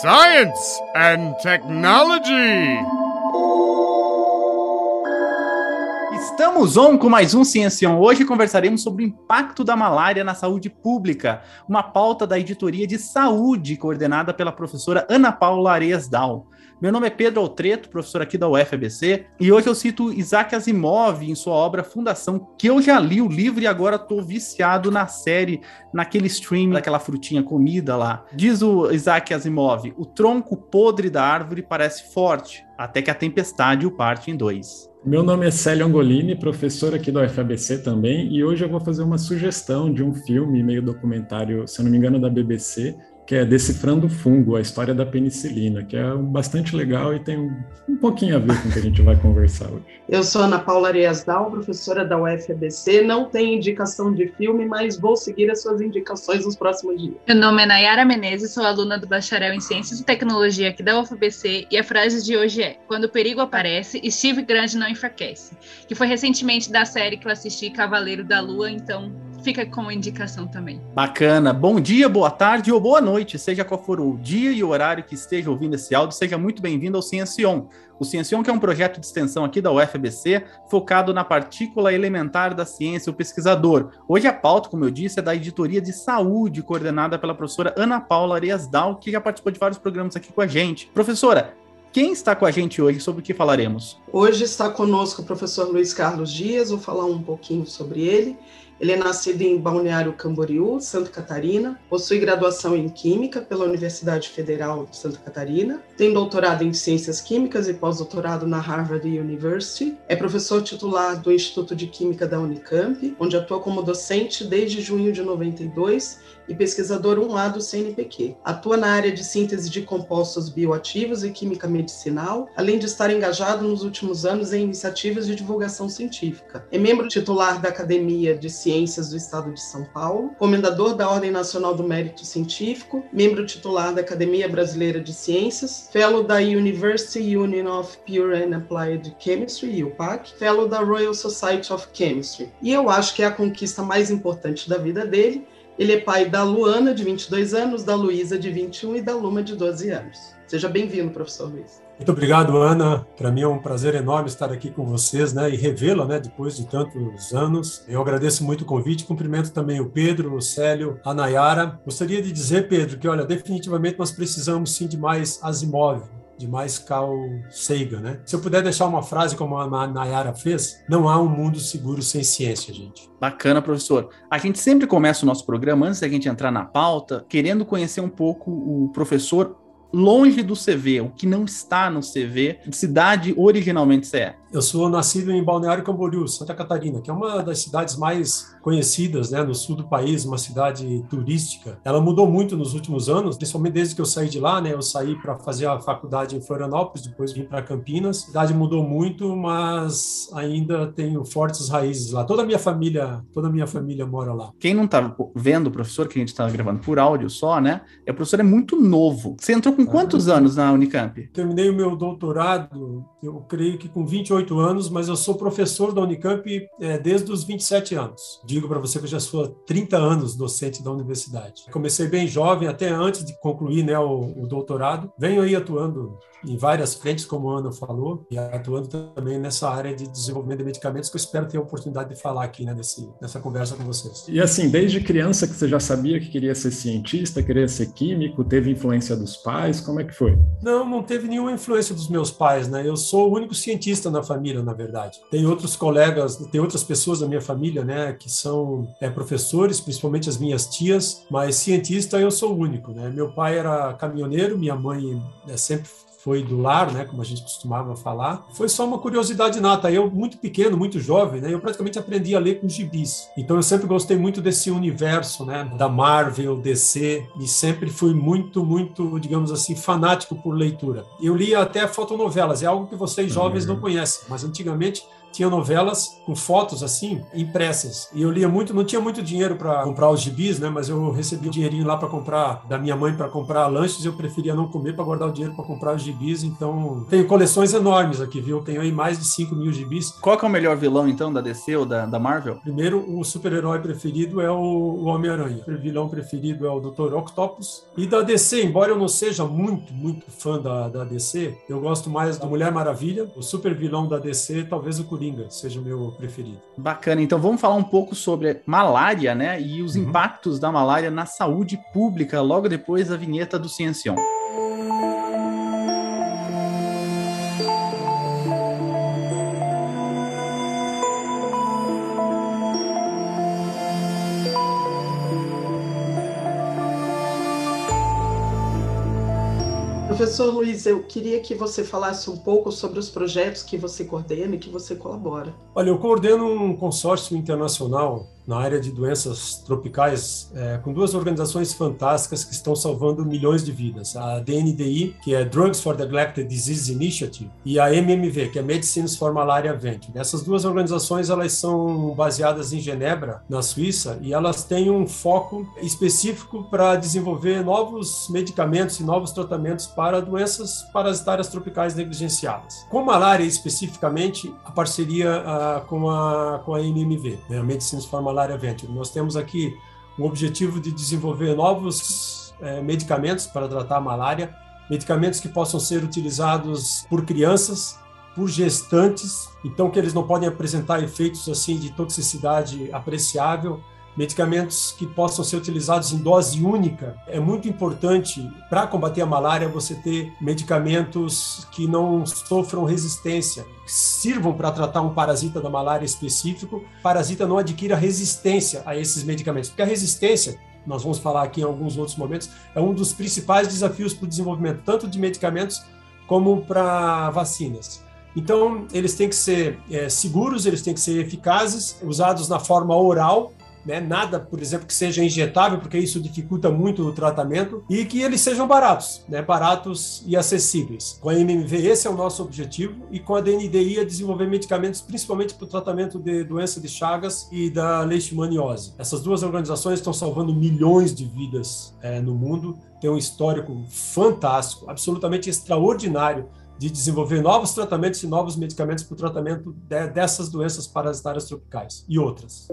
Science and Technology. Estamos on com mais um Ciencião. Hoje conversaremos sobre o impacto da malária na saúde pública, uma pauta da editoria de saúde coordenada pela professora Ana Paula Areias Dal. Meu nome é Pedro Altreto, professor aqui da UFABC, e hoje eu cito Isaac Asimov em sua obra Fundação, que eu já li o livro e agora estou viciado na série, naquele stream daquela frutinha comida lá. Diz o Isaac Asimov: o tronco podre da árvore parece forte, até que a tempestade o parte em dois. Meu nome é Célio Angolini, professor aqui da UFABC também, e hoje eu vou fazer uma sugestão de um filme meio documentário, se eu não me engano, da BBC, que é Decifrando o Fungo, a história da penicilina, que é bastante legal e tem um pouquinho a ver com o que a gente vai conversar hoje. Eu sou Ana Paula Arias Dal, professora da UFABC. Não tem indicação de filme, mas vou seguir as suas indicações nos próximos dias. Meu nome é Nayara Menezes, sou aluna do Bacharel em Ciências e Tecnologia aqui da UFABC e a frase de hoje é: Quando o perigo aparece, Steve Grande não enfraquece. Que foi recentemente da série que eu assisti, Cavaleiro da Lua, então fica como indicação também. Bacana. Bom dia, boa tarde ou boa noite, seja qual for o dia e o horário que esteja ouvindo esse áudio, seja muito bem-vindo ao Ciencion. O Ciencion que é um projeto de extensão aqui da UFBC, focado na partícula elementar da ciência, o pesquisador. Hoje a pauta, como eu disse, é da editoria de saúde, coordenada pela professora Ana Paula Arias Dal, que já participou de vários programas aqui com a gente. Professora, quem está com a gente hoje? Sobre o que falaremos? Hoje está conosco o professor Luiz Carlos Dias, vou falar um pouquinho sobre ele. Ele é nascido em Balneário Camboriú, Santa Catarina, possui graduação em Química pela Universidade Federal de Santa Catarina, tem doutorado em Ciências Químicas e pós-doutorado na Harvard University, é professor titular do Instituto de Química da Unicamp, onde atua como docente desde junho de 92 e pesquisador 1A do CNPq. Atua na área de síntese de compostos bioativos e química medicinal, além de estar engajado nos últimos anos em iniciativas de divulgação científica. É membro titular da Academia de Ciências do Estado de São Paulo, comendador da Ordem Nacional do Mérito Científico, membro titular da Academia Brasileira de Ciências, fellow da University Union of Pure and Applied Chemistry, UPAC, fellow da Royal Society of Chemistry. E eu acho que é a conquista mais importante da vida dele ele é pai da Luana, de 22 anos, da Luísa, de 21 e da Luma, de 12 anos. Seja bem-vindo, professor Luiz. Muito obrigado, Ana. Para mim é um prazer enorme estar aqui com vocês né, e revê-la né, depois de tantos anos. Eu agradeço muito o convite, cumprimento também o Pedro, o Célio, a Nayara. Gostaria de dizer, Pedro, que olha, definitivamente nós precisamos sim de mais Asimov, mais Carl Sagan, né? Se eu puder deixar uma frase como a Nayara fez, não há um mundo seguro sem ciência, gente. Bacana, professor. A gente sempre começa o nosso programa, antes da gente entrar na pauta, querendo conhecer um pouco o professor longe do CV, o que não está no CV, de cidade originalmente você é. Eu sou nascido em Balneário Camboriú, Santa Catarina, que é uma das cidades mais conhecidas né, no sul do país, uma cidade turística. Ela mudou muito nos últimos anos, principalmente desde que eu saí de lá. Né, eu saí para fazer a faculdade em Florianópolis, depois vim para Campinas. A cidade mudou muito, mas ainda tenho fortes raízes lá. Toda a minha família, toda a minha família mora lá. Quem não está vendo o professor, que a gente está gravando por áudio só, né? É, o professor é muito novo. Você entrou com quantos ah, anos na Unicamp? Terminei o meu doutorado, eu creio que com 28 28 anos, mas eu sou professor da Unicamp é, desde os 27 anos. Digo para você que eu já sou 30 anos docente da universidade. Comecei bem jovem, até antes de concluir né, o, o doutorado. Venho aí atuando em várias frentes, como a Ana falou, e atuando também nessa área de desenvolvimento de medicamentos, que eu espero ter a oportunidade de falar aqui né, nesse, nessa conversa com vocês. E assim, desde criança que você já sabia que queria ser cientista, queria ser químico, teve influência dos pais, como é que foi? Não, não teve nenhuma influência dos meus pais, né? Eu sou o único cientista na família, na verdade. Tem outros colegas, tem outras pessoas da minha família, né, que são é, professores, principalmente as minhas tias, mas cientista eu sou o único, né? Meu pai era caminhoneiro, minha mãe é, sempre foi do lar, né, como a gente costumava falar, foi só uma curiosidade nata. Eu, muito pequeno, muito jovem, né, eu praticamente aprendi a ler com gibis. Então eu sempre gostei muito desse universo, né, da Marvel, DC, e sempre fui muito, muito, digamos assim, fanático por leitura. Eu lia até fotonovelas, é algo que vocês jovens uhum. não conhecem, mas antigamente tinha novelas com fotos assim impressas. E eu lia muito, não tinha muito dinheiro para comprar os gibis, né? Mas eu recebi um dinheirinho lá para comprar da minha mãe para comprar lanches. Eu preferia não comer para guardar o dinheiro para comprar os gibis. Então tenho coleções enormes aqui, viu? Tenho aí mais de 5 mil gibis. Qual que é o melhor vilão então da DC ou da, da Marvel? Primeiro, o super-herói preferido é o, o Homem-Aranha. O vilão preferido é o Dr. Octopus. E da DC, embora eu não seja muito, muito fã da, da DC, eu gosto mais do Mulher Maravilha. O super vilão da DC, talvez o Coringa seja o meu preferido. Bacana. Então vamos falar um pouco sobre malária, né? E os Uhum. impactos da malária na saúde pública, logo depois da vinheta do Ciencion. Professor Luiz, eu queria que você falasse um pouco sobre os projetos que você coordena e que você colabora. Olha, eu coordeno um consórcio internacional na área de doenças tropicais é, com duas organizações fantásticas que estão salvando milhões de vidas. A DNDI, que é Drugs for Neglected Disease Initiative, e a MMV, que é Medicines for Malaria Venture. Essas duas organizações elas são baseadas em Genebra, na Suíça, e elas têm um foco específico para desenvolver novos medicamentos e novos tratamentos para doenças parasitárias tropicais negligenciadas. Com malária especificamente, a parceria ah, com, a, com a MMV, né, a Medicines for Malaria Venture. Nós temos aqui o objetivo de desenvolver novos eh, medicamentos para tratar a malária, medicamentos que possam ser utilizados por crianças, por gestantes, então que eles não podem apresentar efeitos assim de toxicidade apreciável, medicamentos que possam ser utilizados em dose única. É muito importante para combater a malária você ter medicamentos que não sofram resistência, sirvam para tratar um parasita da malária específico, o parasita não adquira resistência a esses medicamentos, porque a resistência nós vamos falar aqui em alguns outros momentos, é um dos principais desafios para o desenvolvimento, tanto de medicamentos como para vacinas. Então, eles têm que ser é, seguros, eles têm que ser eficazes, usados na forma oral, né? nada, por exemplo, que seja injetável, porque isso dificulta muito o tratamento, e que eles sejam baratos, né? baratos e acessíveis. Com a MMV, esse é o nosso objetivo, e com a DNDI, a desenvolver medicamentos principalmente para o tratamento de doença de Chagas e da leishmaniose. Essas duas organizações estão salvando milhões de vidas é, no mundo, tem um histórico fantástico, absolutamente extraordinário de desenvolver novos tratamentos e novos medicamentos para o tratamento de, dessas doenças parasitárias tropicais e outras.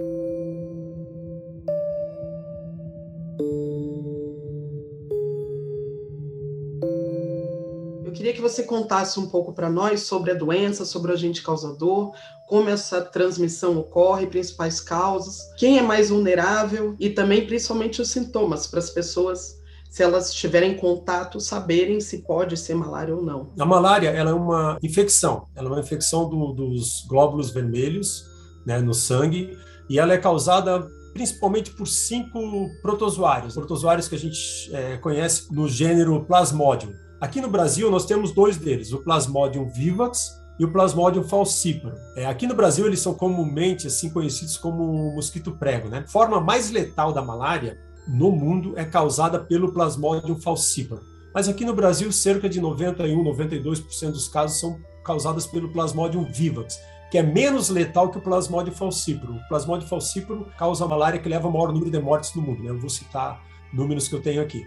Queria que você contasse um pouco para nós sobre a doença, sobre o agente causador, como essa transmissão ocorre, principais causas, quem é mais vulnerável e também principalmente os sintomas para as pessoas se elas tiverem contato, saberem se pode ser malária ou não. A malária ela é uma infecção, ela é uma infecção do, dos glóbulos vermelhos né, no sangue e ela é causada principalmente por cinco protozoários, protozoários que a gente é, conhece no gênero Plasmodium. Aqui no Brasil nós temos dois deles, o Plasmodium vivax e o Plasmodium falciparum. É, aqui no Brasil eles são comumente assim conhecidos como mosquito prego, né? A forma mais letal da malária no mundo é causada pelo Plasmodium falciparum. Mas aqui no Brasil, cerca de 91, 92% dos casos são causados pelo Plasmodium vivax, que é menos letal que o Plasmodium falciparum. O Plasmodium falciparum causa a malária que leva o maior número de mortes no mundo. Né? Eu vou citar números que eu tenho aqui.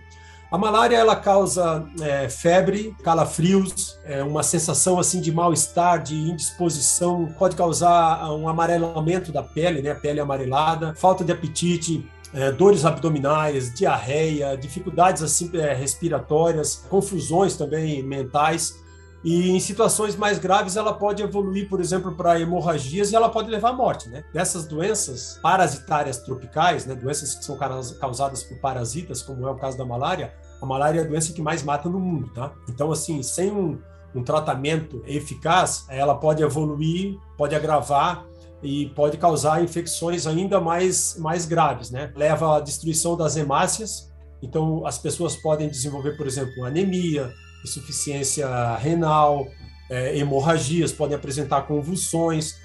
A malária ela causa é, febre, calafrios, é, uma sensação assim de mal-estar, de indisposição, pode causar um amarelamento da pele, né, a pele amarelada, falta de apetite, é, dores abdominais, diarreia, dificuldades assim é, respiratórias, confusões também mentais. E em situações mais graves, ela pode evoluir, por exemplo, para hemorragias e ela pode levar à morte. Né? Dessas doenças parasitárias tropicais, né? doenças que são causadas por parasitas, como é o caso da malária, a malária é a doença que mais mata no mundo. Tá? Então, assim, sem um, um tratamento eficaz, ela pode evoluir, pode agravar e pode causar infecções ainda mais, mais graves, né? Leva à destruição das hemácias, então as pessoas podem desenvolver, por exemplo, anemia, insuficiência renal, é, hemorragias, podem apresentar convulsões,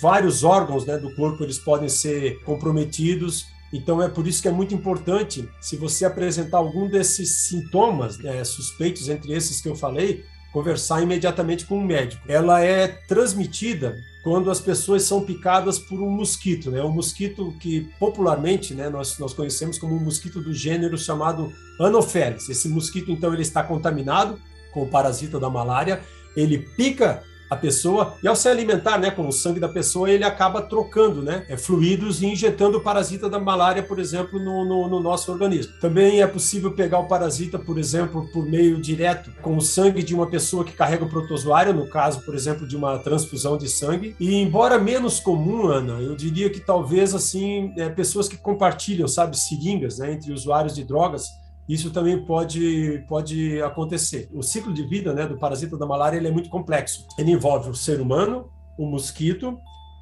vários órgãos né, do corpo eles podem ser comprometidos. Então é por isso que é muito importante, se você apresentar algum desses sintomas é, suspeitos entre esses que eu falei, conversar imediatamente com um médico. Ela é transmitida quando as pessoas são picadas por um mosquito, né? Um mosquito que popularmente, né, nós, nós conhecemos como um mosquito do gênero chamado Anopheles. Esse mosquito, então, ele está contaminado com o parasita da malária, ele pica a pessoa e ao se alimentar, né, com o sangue da pessoa, ele acaba trocando, né, é, fluidos e injetando o parasita da malária, por exemplo, no, no, no, nosso organismo. Também é possível pegar o parasita, por exemplo, por meio direto com o sangue de uma pessoa que carrega o protozoário, no caso, por exemplo, de uma transfusão de sangue. E embora menos comum, Ana, eu diria que talvez assim, é, pessoas que compartilham, sabe, seringas, né, entre usuários de drogas isso também pode, pode acontecer. O ciclo de vida né, do parasita da malária ele é muito complexo. Ele envolve o ser humano, o mosquito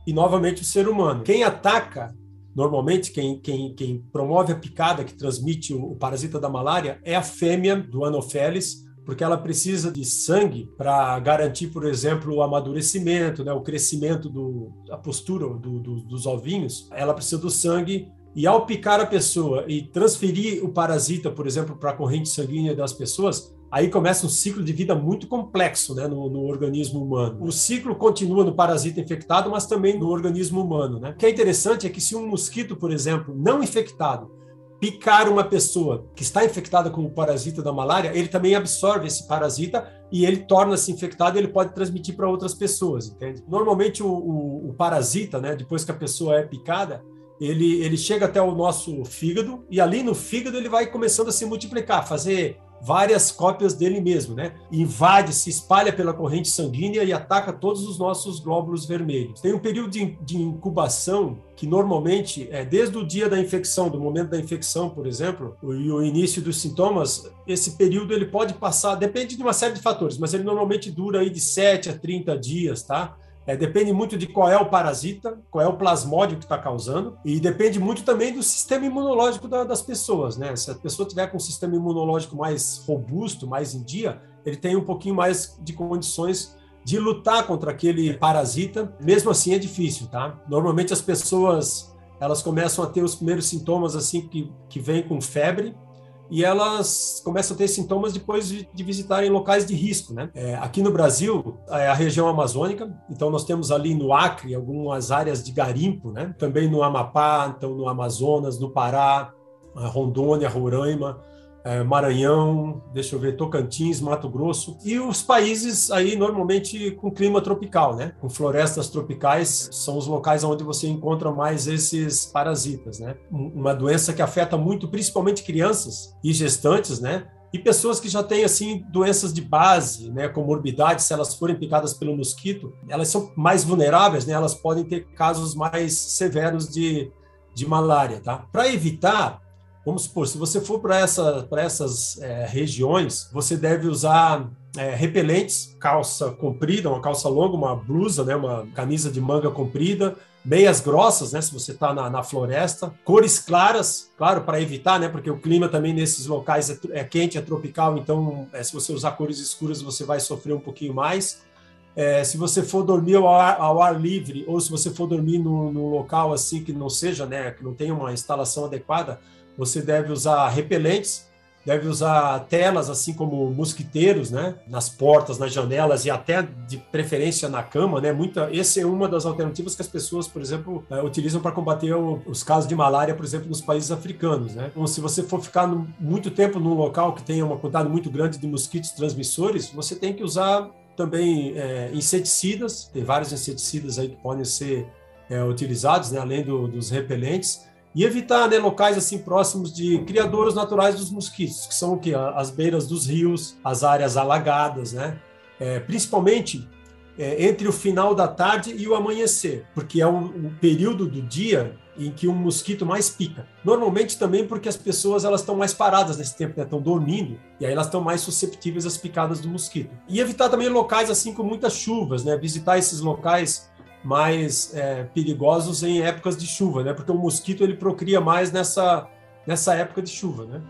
e, novamente, o ser humano. Quem ataca, normalmente, quem, quem, quem promove a picada que transmite o, o parasita da malária é a fêmea do Anopheles, porque ela precisa de sangue para garantir, por exemplo, o amadurecimento, né, o crescimento do, a postura do, do, dos ovinhos. Ela precisa do sangue e ao picar a pessoa e transferir o parasita, por exemplo, para a corrente sanguínea das pessoas, aí começa um ciclo de vida muito complexo né, no, no, organismo humano. O ciclo continua no parasita infectado, mas também no organismo humano. Né? O que é interessante é que se um mosquito, por exemplo, não infectado, picar uma pessoa que está infectada com o parasita da malária, ele também absorve esse parasita e ele torna-se infectado e ele pode transmitir para outras pessoas, entende? Normalmente o, o, o parasita, né, depois que a pessoa é picada, ele, ele chega até o nosso fígado e ali no fígado ele vai começando a se multiplicar, fazer várias cópias dele mesmo, né? Invade, se espalha pela corrente sanguínea e ataca todos os nossos glóbulos vermelhos. Tem um período de, de, incubação que normalmente é desde o dia da infecção, do momento da infecção, por exemplo, e o início dos sintomas, esse período ele pode passar, depende de uma série de fatores, mas ele normalmente dura aí de 7 a 30 dias, tá? É, depende muito de qual é o parasita, qual é o plasmódio que está causando, e depende muito também do sistema imunológico da, das pessoas, né? Se a pessoa tiver com um sistema imunológico mais robusto, mais em dia, ele tem um pouquinho mais de condições de lutar contra aquele parasita. Mesmo assim é difícil, tá? Normalmente as pessoas elas começam a ter os primeiros sintomas assim que, que vem com febre, e elas começam a ter sintomas depois de, visitarem locais de risco. Né? É, aqui no Brasil, é a região amazônica, então nós temos ali no Acre algumas áreas de garimpo, né? também no Amapá, então no Amazonas, no Pará, Rondônia, Roraima, Maranhão, deixa eu ver, Tocantins, Mato Grosso, e os países aí normalmente com clima tropical, né? Com florestas tropicais, são os locais onde você encontra mais esses parasitas, né? Uma doença que afeta muito, principalmente crianças e gestantes, né? E pessoas que já têm assim doenças de base, né, comorbidades, se elas forem picadas pelo mosquito, elas são mais vulneráveis, né? Elas podem ter casos mais severos de, de malária, tá? Para evitar Vamos supor, se você for para essa, essas é, regiões, você deve usar é, repelentes, calça comprida, uma calça longa, uma blusa, né, uma camisa de manga comprida, meias grossas, né, se você está na, na, floresta, cores claras, claro, para evitar, né, porque o clima também nesses locais é, é quente, é tropical, então é, se você usar cores escuras você vai sofrer um pouquinho mais. É, se você for dormir ao ar, ao ar, livre ou se você for dormir num, num local assim que não seja, né, que não tenha uma instalação adequada, você deve usar repelentes, deve usar telas, assim como mosquiteiros, né? Nas portas, nas janelas e até de preferência na cama, né? Muita, essa é uma das alternativas que as pessoas, por exemplo, uh, utilizam para combater os casos de malária, por exemplo, nos países africanos, né? Então, se você for ficar muito tempo num local que tenha uma quantidade muito grande de mosquitos transmissores, você tem que usar também é, inseticidas. Tem vários inseticidas aí que podem ser é, utilizados, né? Além do, dos repelentes e evitar né, locais assim próximos de criadouros naturais dos mosquitos, que são o que as beiras dos rios, as áreas alagadas, né? É, principalmente é, entre o final da tarde e o amanhecer, porque é o, período do dia em que o mosquito mais pica. Normalmente também porque as pessoas elas estão mais paradas nesse tempo, né? estão dormindo e aí elas estão mais susceptíveis às picadas do mosquito. E evitar também locais assim com muitas chuvas, né? Visitar esses locais mais é, perigosos em épocas de chuva, né? Porque o mosquito ele procria mais nessa, nessa época de chuva, né?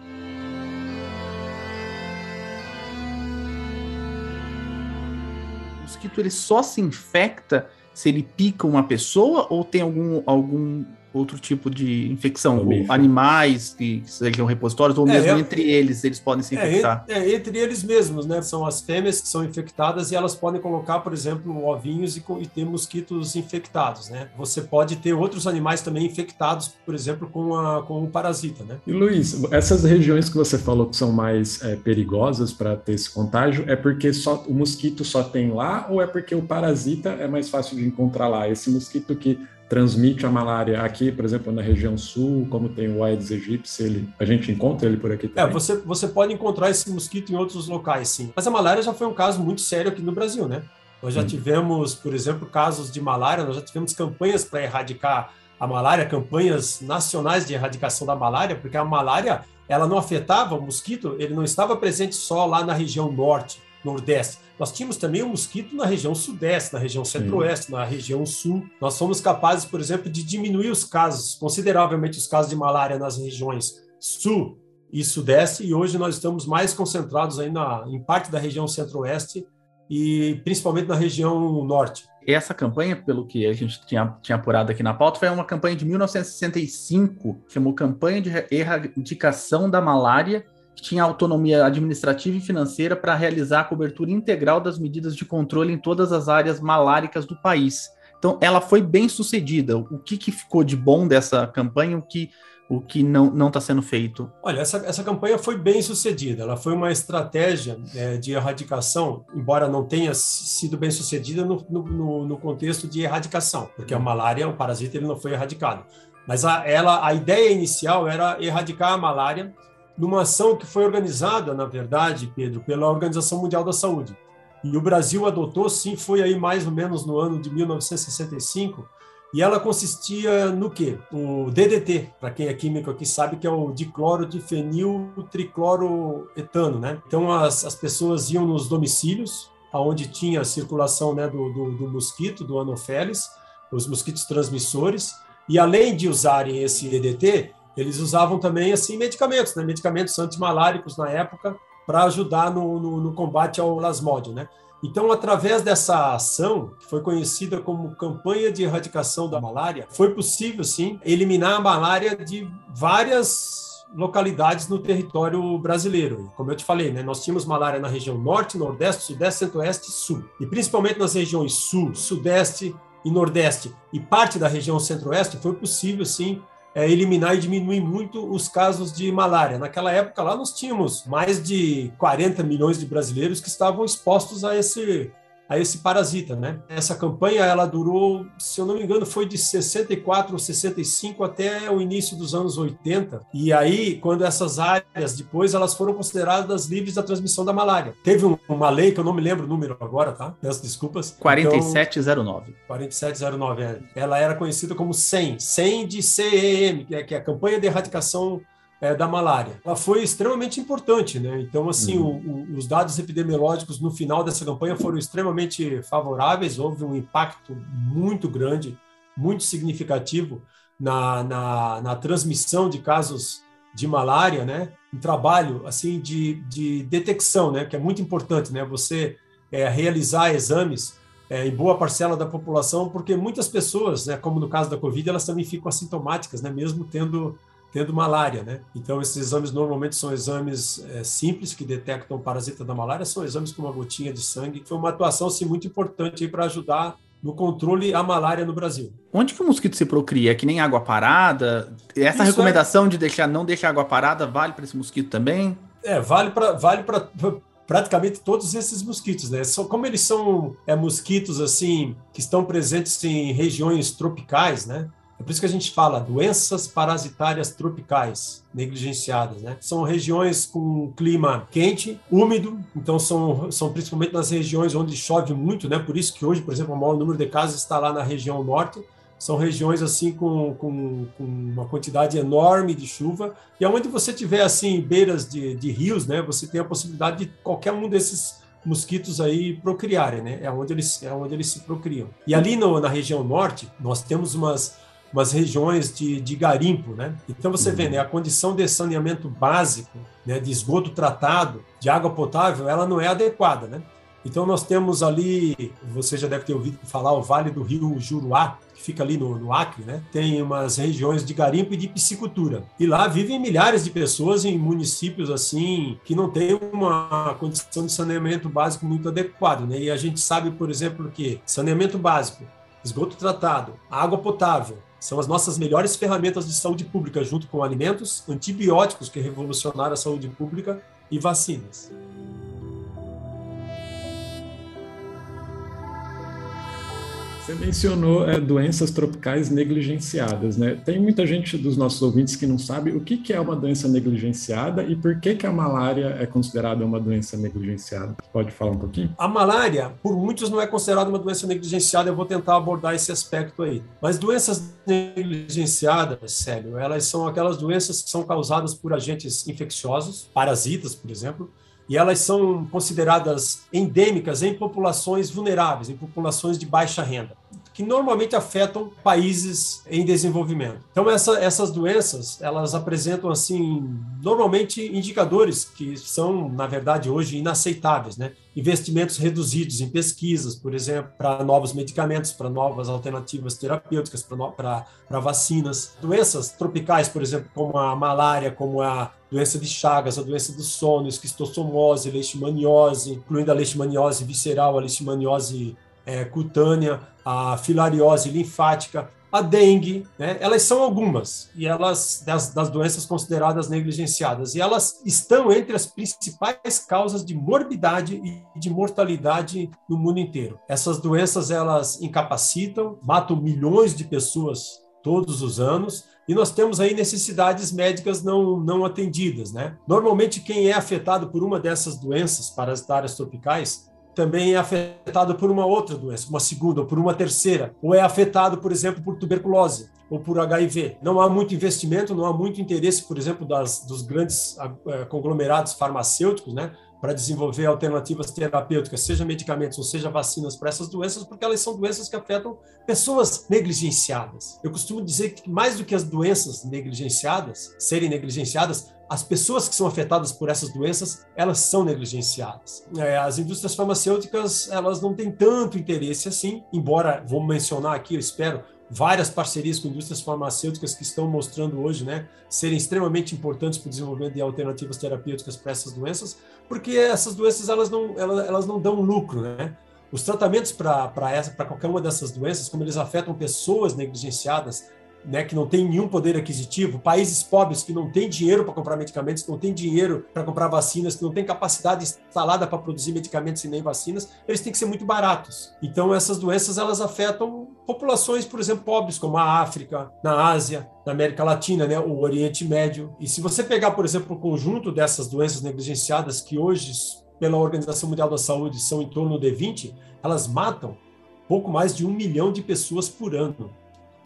O mosquito ele só se infecta se ele pica uma pessoa ou tem algum, algum outro tipo de infecção, animais que sejam repositórios, ou é, mesmo é, entre eles, eles podem se é, infectar. É, é, entre eles mesmos, né? São as fêmeas que são infectadas e elas podem colocar, por exemplo, ovinhos e, e ter mosquitos infectados, né? Você pode ter outros animais também infectados, por exemplo, com, a, com o parasita, né? E Luiz, essas regiões que você falou que são mais é, perigosas para ter esse contágio, é porque só o mosquito só tem lá ou é porque o parasita é mais fácil de encontrar lá? Esse mosquito que transmite a malária aqui, por exemplo, na região sul, como tem o Aedes aegypti, ele, a gente encontra ele por aqui é, também? É, você, você pode encontrar esse mosquito em outros locais, sim. Mas a malária já foi um caso muito sério aqui no Brasil, né? Nós já hum. tivemos, por exemplo, casos de malária, nós já tivemos campanhas para erradicar a malária, campanhas nacionais de erradicação da malária, porque a malária, ela não afetava o mosquito, ele não estava presente só lá na região norte, nordeste nós tínhamos também o mosquito na região sudeste, na região centro-oeste, na região sul. Nós fomos capazes, por exemplo, de diminuir os casos, consideravelmente os casos de malária nas regiões sul e sudeste, e hoje nós estamos mais concentrados aí na, em parte da região centro-oeste e principalmente na região norte. Essa campanha, pelo que a gente tinha, tinha apurado aqui na pauta, foi uma campanha de 1965, chamou Campanha de Erradicação da Malária tinha autonomia administrativa e financeira para realizar a cobertura integral das medidas de controle em todas as áreas maláricas do país. Então, ela foi bem sucedida. O que, que ficou de bom dessa campanha? O que, o que não está sendo feito? Olha, essa, essa campanha foi bem sucedida. Ela foi uma estratégia é, de erradicação, embora não tenha sido bem sucedida no, no, no contexto de erradicação, porque a malária, o parasita, ele não foi erradicado. Mas a, ela, a ideia inicial era erradicar a malária numa ação que foi organizada, na verdade, Pedro, pela Organização Mundial da Saúde. E o Brasil adotou, sim, foi aí mais ou menos no ano de 1965, e ela consistia no quê? O DDT, para quem é químico aqui sabe que é o dicloro de fenil tricloroetano, né? Então as, as pessoas iam nos domicílios, aonde tinha a circulação né, do, do, do mosquito, do Anopheles, os mosquitos transmissores, e além de usarem esse DDT, eles usavam também assim medicamentos, né? medicamentos antimaláricos na época, para ajudar no, no, no, combate ao lasmódio. Né? Então, através dessa ação, que foi conhecida como campanha de erradicação da malária, foi possível, sim, eliminar a malária de várias localidades no território brasileiro. Como eu te falei, né, nós tínhamos malária na região norte, nordeste, sudeste, centro-oeste e sul. E principalmente nas regiões sul, sudeste e nordeste e parte da região centro-oeste, foi possível, sim, é, eliminar e diminuir muito os casos de malária. Naquela época lá nós tínhamos mais de 40 milhões de brasileiros que estavam expostos a esse a esse parasita, né? Essa campanha ela durou, se eu não me engano, foi de 64 ou 65 até o início dos anos 80. E aí, quando essas áreas depois elas foram consideradas livres da transmissão da malária. Teve um, uma lei que eu não me lembro o número agora, tá? Peço desculpas. 4709. Então, 4709, é. Ela era conhecida como 100, 100 de CEM, que é, que é a campanha de erradicação é, da malária. Ela foi extremamente importante, né? Então, assim, uhum. o, o, os dados epidemiológicos no final dessa campanha foram extremamente favoráveis, houve um impacto muito grande, muito significativo na, na, na transmissão de casos de malária, né? Um trabalho, assim, de, de detecção, né? Que é muito importante, né? Você é, realizar exames é, em boa parcela da população, porque muitas pessoas, né, como no caso da Covid, elas também ficam assintomáticas, né, mesmo tendo tendo malária, né? Então, esses exames normalmente são exames é, simples que detectam o parasita da malária, são exames com uma gotinha de sangue. Foi uma atuação, assim, muito importante para ajudar no controle à malária no Brasil. Onde que o mosquito se procria? É que nem água parada? Essa Isso recomendação é... de deixar não deixar água parada vale para esse mosquito também? É, vale para vale para praticamente todos esses mosquitos, né? Só como eles são é, mosquitos assim que estão presentes em regiões tropicais, né? É por isso que a gente fala doenças parasitárias tropicais negligenciadas, né? São regiões com clima quente, úmido, então são, são principalmente nas regiões onde chove muito, né? Por isso que hoje, por exemplo, o maior número de casas está lá na região norte. São regiões assim com, com, com uma quantidade enorme de chuva e aonde você tiver assim beiras de, de rios, né? Você tem a possibilidade de qualquer um desses mosquitos aí procriarem, né? É onde eles é onde eles se procriam. E ali no, na região norte nós temos umas umas regiões de, de garimpo, né? Então você vê, né, a condição de saneamento básico, né, de esgoto tratado, de água potável, ela não é adequada, né? Então nós temos ali, você já deve ter ouvido falar, o Vale do Rio Juruá, que fica ali no, no, Acre, né? Tem umas regiões de garimpo e de piscicultura. E lá vivem milhares de pessoas em municípios assim que não têm uma condição de saneamento básico muito adequado, né? E a gente sabe, por exemplo, que saneamento básico, esgoto tratado, água potável, são as nossas melhores ferramentas de saúde pública, junto com alimentos, antibióticos que revolucionaram a saúde pública e vacinas. Você mencionou é, doenças tropicais negligenciadas, né? Tem muita gente dos nossos ouvintes que não sabe o que, que é uma doença negligenciada e por que, que a malária é considerada uma doença negligenciada. Pode falar um pouquinho? A malária, por muitos, não é considerada uma doença negligenciada. Eu vou tentar abordar esse aspecto aí. Mas doenças negligenciadas, sério, elas são aquelas doenças que são causadas por agentes infecciosos, parasitas, por exemplo, e elas são consideradas endêmicas em populações vulneráveis, em populações de baixa renda que normalmente afetam países em desenvolvimento. Então essa, essas doenças elas apresentam assim normalmente indicadores que são na verdade hoje inaceitáveis, né? Investimentos reduzidos em pesquisas, por exemplo, para novos medicamentos, para novas alternativas terapêuticas, para vacinas. Doenças tropicais, por exemplo, como a malária, como a doença de Chagas, a doença do sono, esquistossomose, leishmaniose, incluindo a leishmaniose visceral, a leishmaniose é, cutânea, a filariose linfática, a dengue, né? elas são algumas e elas das, das, doenças consideradas negligenciadas e elas estão entre as principais causas de morbidade e de mortalidade no mundo inteiro. Essas doenças elas incapacitam, matam milhões de pessoas todos os anos e nós temos aí necessidades médicas não, não atendidas, né? Normalmente quem é afetado por uma dessas doenças parasitárias tropicais também é afetado por uma outra doença, uma segunda ou por uma terceira, ou é afetado, por exemplo, por tuberculose ou por HIV. Não há muito investimento, não há muito interesse, por exemplo, das, dos grandes uh, conglomerados farmacêuticos, né, para desenvolver alternativas terapêuticas, seja medicamentos ou seja vacinas para essas doenças, porque elas são doenças que afetam pessoas negligenciadas. Eu costumo dizer que mais do que as doenças negligenciadas, serem negligenciadas, as pessoas que são afetadas por essas doenças, elas são negligenciadas. É, as indústrias farmacêuticas, elas não têm tanto interesse assim, embora, vou mencionar aqui, eu espero, várias parcerias com indústrias farmacêuticas que estão mostrando hoje, né, serem extremamente importantes para o desenvolvimento de alternativas terapêuticas para essas doenças, porque essas doenças elas não, elas, elas não dão lucro, né? Os tratamentos para qualquer uma dessas doenças, como eles afetam pessoas negligenciadas, né, que não tem nenhum poder aquisitivo, países pobres que não têm dinheiro para comprar medicamentos, que não têm dinheiro para comprar vacinas, que não têm capacidade instalada para produzir medicamentos e nem vacinas, eles têm que ser muito baratos. Então essas doenças elas afetam populações, por exemplo, pobres como a África, na Ásia, na América Latina, né, o Oriente Médio. E se você pegar, por exemplo, o conjunto dessas doenças negligenciadas que hoje pela Organização Mundial da Saúde são em torno de 20, elas matam pouco mais de um milhão de pessoas por ano.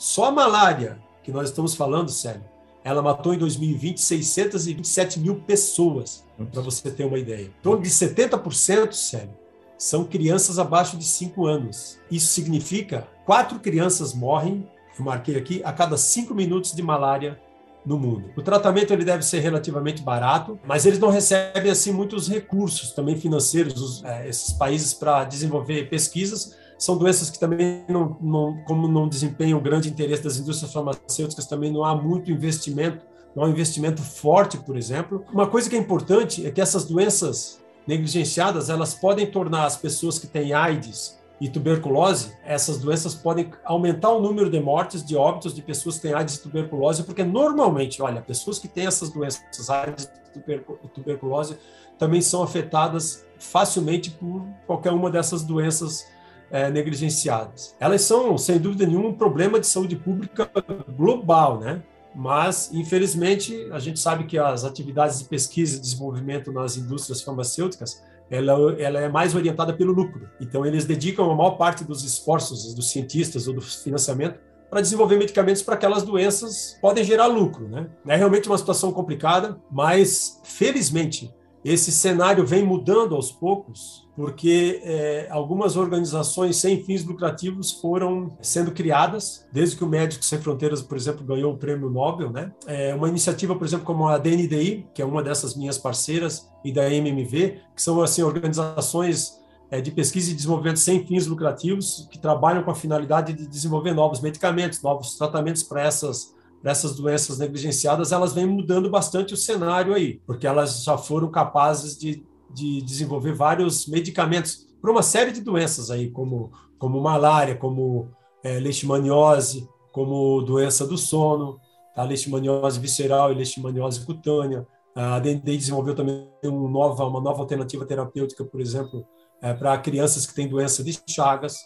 Só a malária, que nós estamos falando, sério, ela matou em 2020 627 mil pessoas, para você ter uma ideia. Em torno de 70%, sério, são crianças abaixo de 5 anos. Isso significa quatro crianças morrem, eu marquei aqui, a cada 5 minutos de malária no mundo. O tratamento ele deve ser relativamente barato, mas eles não recebem assim muitos recursos também financeiros os, é, esses países para desenvolver pesquisas são doenças que também, não, não, como não desempenham grande interesse das indústrias farmacêuticas, também não há muito investimento, não há um investimento forte, por exemplo. Uma coisa que é importante é que essas doenças negligenciadas, elas podem tornar as pessoas que têm AIDS e tuberculose, essas doenças podem aumentar o número de mortes, de óbitos de pessoas que têm AIDS e tuberculose, porque normalmente, olha, pessoas que têm essas doenças, AIDS e tuberculose, também são afetadas facilmente por qualquer uma dessas doenças é, negligenciadas. Elas são, sem dúvida nenhuma, um problema de saúde pública global, né? Mas, infelizmente, a gente sabe que as atividades de pesquisa e desenvolvimento nas indústrias farmacêuticas ela, ela é mais orientada pelo lucro. Então, eles dedicam a maior parte dos esforços dos cientistas ou do financiamento para desenvolver medicamentos para aquelas doenças podem gerar lucro, né? É realmente uma situação complicada, mas felizmente esse cenário vem mudando aos poucos porque é, algumas organizações sem fins lucrativos foram sendo criadas, desde que o Médicos Sem Fronteiras, por exemplo, ganhou o prêmio Nobel, né? É uma iniciativa, por exemplo, como a DNDI, que é uma dessas minhas parceiras, e da MMV, que são assim organizações é, de pesquisa e desenvolvimento sem fins lucrativos que trabalham com a finalidade de desenvolver novos medicamentos, novos tratamentos para essas para essas doenças negligenciadas, elas vêm mudando bastante o cenário aí, porque elas já foram capazes de, de desenvolver vários medicamentos para uma série de doenças aí, como, como malária, como é, leishmaniose, como doença do sono, tá? leishmaniose visceral e leishmaniose cutânea. A D&D desenvolveu também nova, uma nova alternativa terapêutica, por exemplo, é, para crianças que têm doença de Chagas.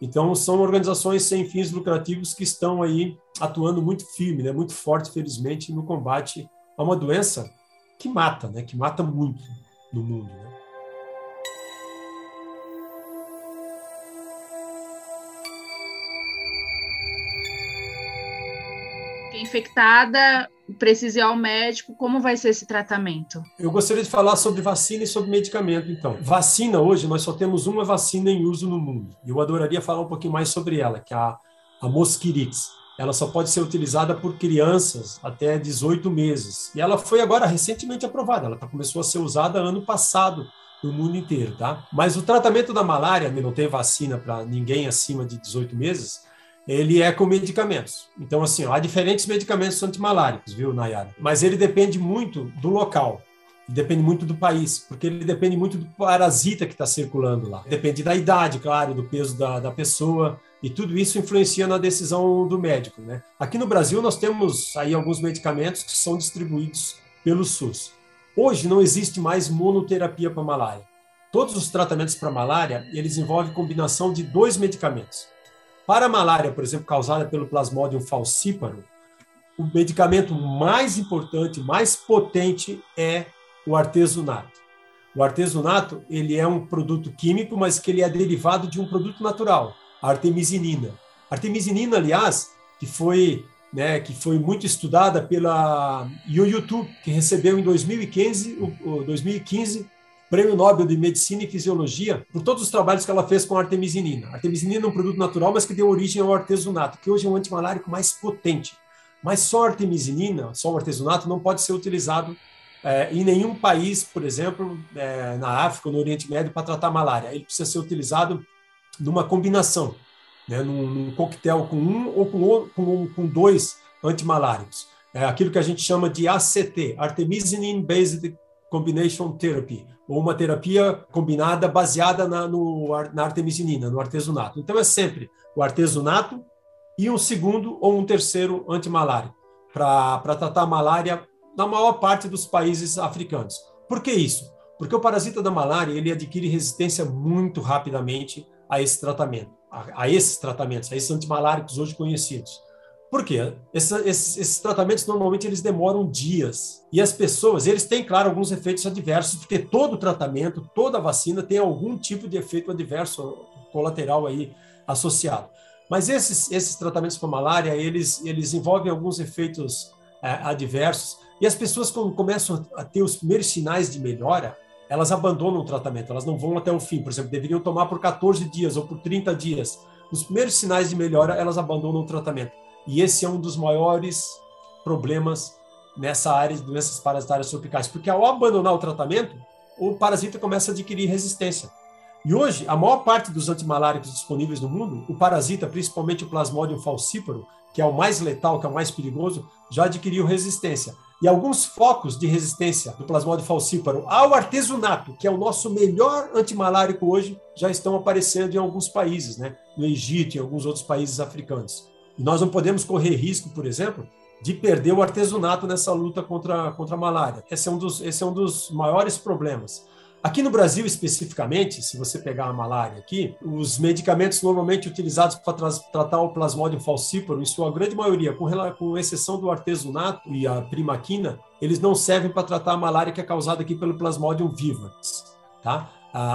Então, são organizações sem fins lucrativos que estão aí atuando muito firme, né, muito forte, felizmente, no combate a uma doença que mata, né, que mata muito no mundo. Né? infectada precisa ir ao médico, como vai ser esse tratamento? Eu gostaria de falar sobre vacina e sobre medicamento, então. Vacina, hoje, nós só temos uma vacina em uso no mundo. Eu adoraria falar um pouquinho mais sobre ela, que é a, a Mosquirix. Ela só pode ser utilizada por crianças até 18 meses. E ela foi agora recentemente aprovada. Ela tá, começou a ser usada ano passado no mundo inteiro, tá? Mas o tratamento da malária, não tem vacina para ninguém acima de 18 meses, ele é com medicamentos. Então, assim, há diferentes medicamentos antimaláricos, viu, Nayara? Mas ele depende muito do local, depende muito do país, porque ele depende muito do parasita que está circulando lá. Depende da idade, claro, do peso da, da pessoa, e tudo isso influencia na decisão do médico, né? Aqui no Brasil, nós temos aí alguns medicamentos que são distribuídos pelo SUS. Hoje não existe mais monoterapia para malária. Todos os tratamentos para malária, eles envolvem combinação de dois medicamentos. Para a malária, por exemplo, causada pelo Plasmodium falciparum, o medicamento mais importante, mais potente é o artesunato. O artesunato, ele é um produto químico, mas que ele é derivado de um produto natural, artemisinina. Artemisinina, aliás, que foi, né, que foi muito estudada pela YouTube, que recebeu em 2015, o, 2015 Prêmio Nobel de Medicina e Fisiologia por todos os trabalhos que ela fez com a artemisinina. Artemisinina é um produto natural, mas que deu origem ao artesunato, que hoje é um antimalárico mais potente. Mas só a artemisinina, só o artesunato, não pode ser utilizado é, em nenhum país, por exemplo, é, na África ou no Oriente Médio, para tratar malária. Ele precisa ser utilizado numa combinação, né, num, num coquetel com um ou com, com, com dois antimaláricos. É aquilo que a gente chama de ACT, Artemisinin Based Combination Therapy, ou uma terapia combinada baseada na, no, na artemisinina, no artesunato. Então, é sempre o artesunato e um segundo ou um terceiro antimalárico para tratar a malária na maior parte dos países africanos. Por que isso? Porque o parasita da malária ele adquire resistência muito rapidamente a esse tratamento, a, a esses tratamentos, a esses antimaláricos hoje conhecidos. Por quê? Esses, esses, tratamentos normalmente eles demoram dias. E as pessoas, eles têm, claro, alguns efeitos adversos, porque todo tratamento, toda vacina tem algum tipo de efeito adverso colateral aí associado. Mas esses, esses tratamentos para malária, eles, eles envolvem alguns efeitos é, adversos. E as pessoas, quando começam a ter os primeiros sinais de melhora, elas abandonam o tratamento, elas não vão até o fim. Por exemplo, deveriam tomar por 14 dias ou por 30 dias. Os primeiros sinais de melhora, elas abandonam o tratamento. E esse é um dos maiores problemas nessa área de doenças parasitárias tropicais, porque ao abandonar o tratamento, o parasita começa a adquirir resistência. E hoje, a maior parte dos antimaláricos disponíveis no mundo, o parasita, principalmente o Plasmodium falciparum, que é o mais letal, que é o mais perigoso, já adquiriu resistência. E alguns focos de resistência do Plasmodium falciparum ao artesunato, que é o nosso melhor antimalárico hoje, já estão aparecendo em alguns países, né? no Egito e em alguns outros países africanos. E nós não podemos correr risco, por exemplo, de perder o artesanato nessa luta contra, contra a malária. Esse é, um dos, esse é um dos maiores problemas. Aqui no Brasil, especificamente, se você pegar a malária aqui, os medicamentos normalmente utilizados para tra tratar o Plasmodium falciparum, em sua grande maioria, com, com exceção do artesanato e a primaquina, eles não servem para tratar a malária que é causada aqui pelo Plasmodium vivax. Tá?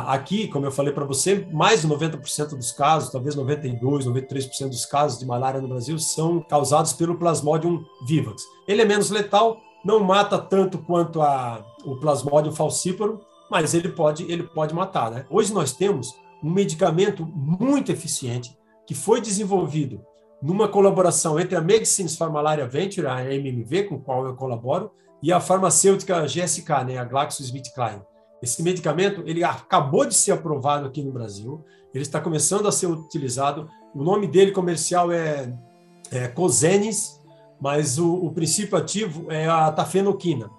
Aqui, como eu falei para você, mais de 90% dos casos, talvez 92%, 93% dos casos de malária no Brasil são causados pelo Plasmodium vivax. Ele é menos letal, não mata tanto quanto a, o Plasmodium falciparum, mas ele pode, ele pode matar. Né? Hoje nós temos um medicamento muito eficiente que foi desenvolvido numa colaboração entre a Medicines for Malaria Venture, a MMV, com qual eu colaboro, e a farmacêutica GSK, né, a GlaxoSmithKline. Esse medicamento ele acabou de ser aprovado aqui no Brasil, ele está começando a ser utilizado. O nome dele comercial é, é mas o, o princípio ativo é a tafenoquina.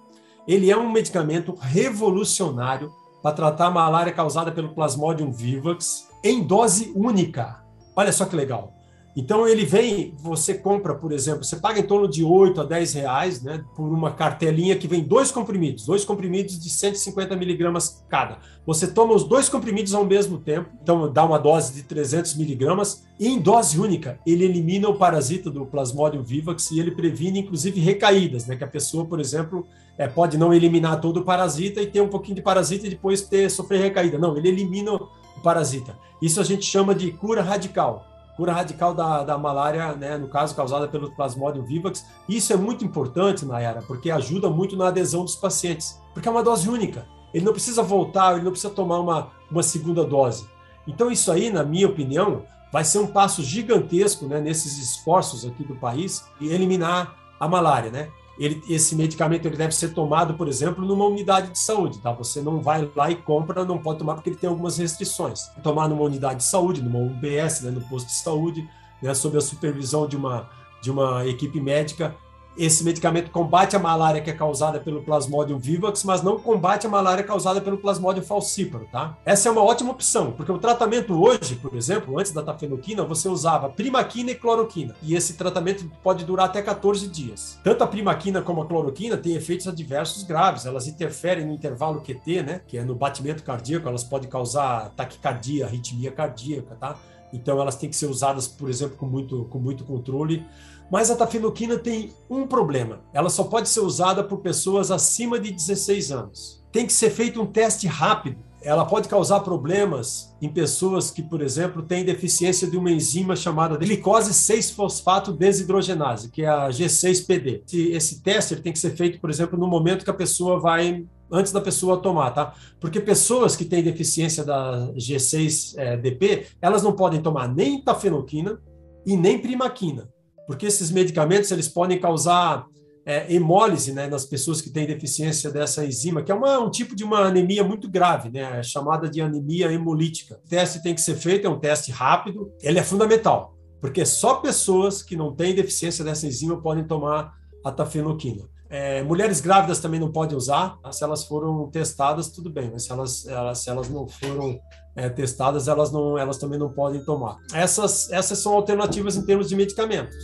Ele é um medicamento revolucionário para tratar a malária causada pelo Plasmodium vivax em dose única. Olha só que legal. Então ele vem, você compra, por exemplo, você paga em torno de 8 a 10 reais né, por uma cartelinha que vem dois comprimidos, dois comprimidos de 150 miligramas cada. Você toma os dois comprimidos ao mesmo tempo, então dá uma dose de 300 miligramas, e em dose única ele elimina o parasita do Plasmodium vivax e ele previne inclusive recaídas, né, que a pessoa, por exemplo, é, pode não eliminar todo o parasita e ter um pouquinho de parasita e depois ter sofrer recaída. Não, ele elimina o parasita. Isso a gente chama de cura radical cura radical da, da malária, né, no caso causada pelo Plasmodium vivax. Isso é muito importante, Nayara, porque ajuda muito na adesão dos pacientes, porque é uma dose única. Ele não precisa voltar, ele não precisa tomar uma, uma segunda dose. Então, isso aí, na minha opinião, vai ser um passo gigantesco né, nesses esforços aqui do país e eliminar a malária, né? Ele, esse medicamento ele deve ser tomado, por exemplo, numa unidade de saúde, tá? Você não vai lá e compra, não pode tomar porque ele tem algumas restrições. Tomar numa unidade de saúde, numa UBS, né, no posto de saúde, né, sob a supervisão de uma, de uma equipe médica esse medicamento combate a malária que é causada pelo Plasmodium vivax, mas não combate a malária causada pelo Plasmodium falciparum, tá? Essa é uma ótima opção, porque o tratamento hoje, por exemplo, antes da tafenoquina, você usava primaquina e cloroquina, e esse tratamento pode durar até 14 dias. Tanto a primaquina como a cloroquina têm efeitos adversos graves, elas interferem no intervalo QT, né, que é no batimento cardíaco, elas podem causar taquicardia, arritmia cardíaca, tá? Então elas têm que ser usadas, por exemplo, com muito, com muito controle. Mas a tafenoquina tem um problema. Ela só pode ser usada por pessoas acima de 16 anos. Tem que ser feito um teste rápido. Ela pode causar problemas em pessoas que, por exemplo, têm deficiência de uma enzima chamada glicose 6-fosfato desidrogenase, que é a G6PD. Esse teste tem que ser feito, por exemplo, no momento que a pessoa vai antes da pessoa tomar, tá? Porque pessoas que têm deficiência da G6DP, eh, elas não podem tomar nem tafenoquina e nem primaquina porque esses medicamentos eles podem causar é, hemólise né, nas pessoas que têm deficiência dessa enzima, que é uma, um tipo de uma anemia muito grave, né, é chamada de anemia hemolítica. O teste tem que ser feito, é um teste rápido, ele é fundamental, porque só pessoas que não têm deficiência dessa enzima podem tomar a tafenoquina. É, mulheres grávidas também não podem usar, se elas foram testadas, tudo bem, mas se elas, elas, se elas não foram é, testadas, elas, não, elas também não podem tomar. Essas, essas são alternativas em termos de medicamentos.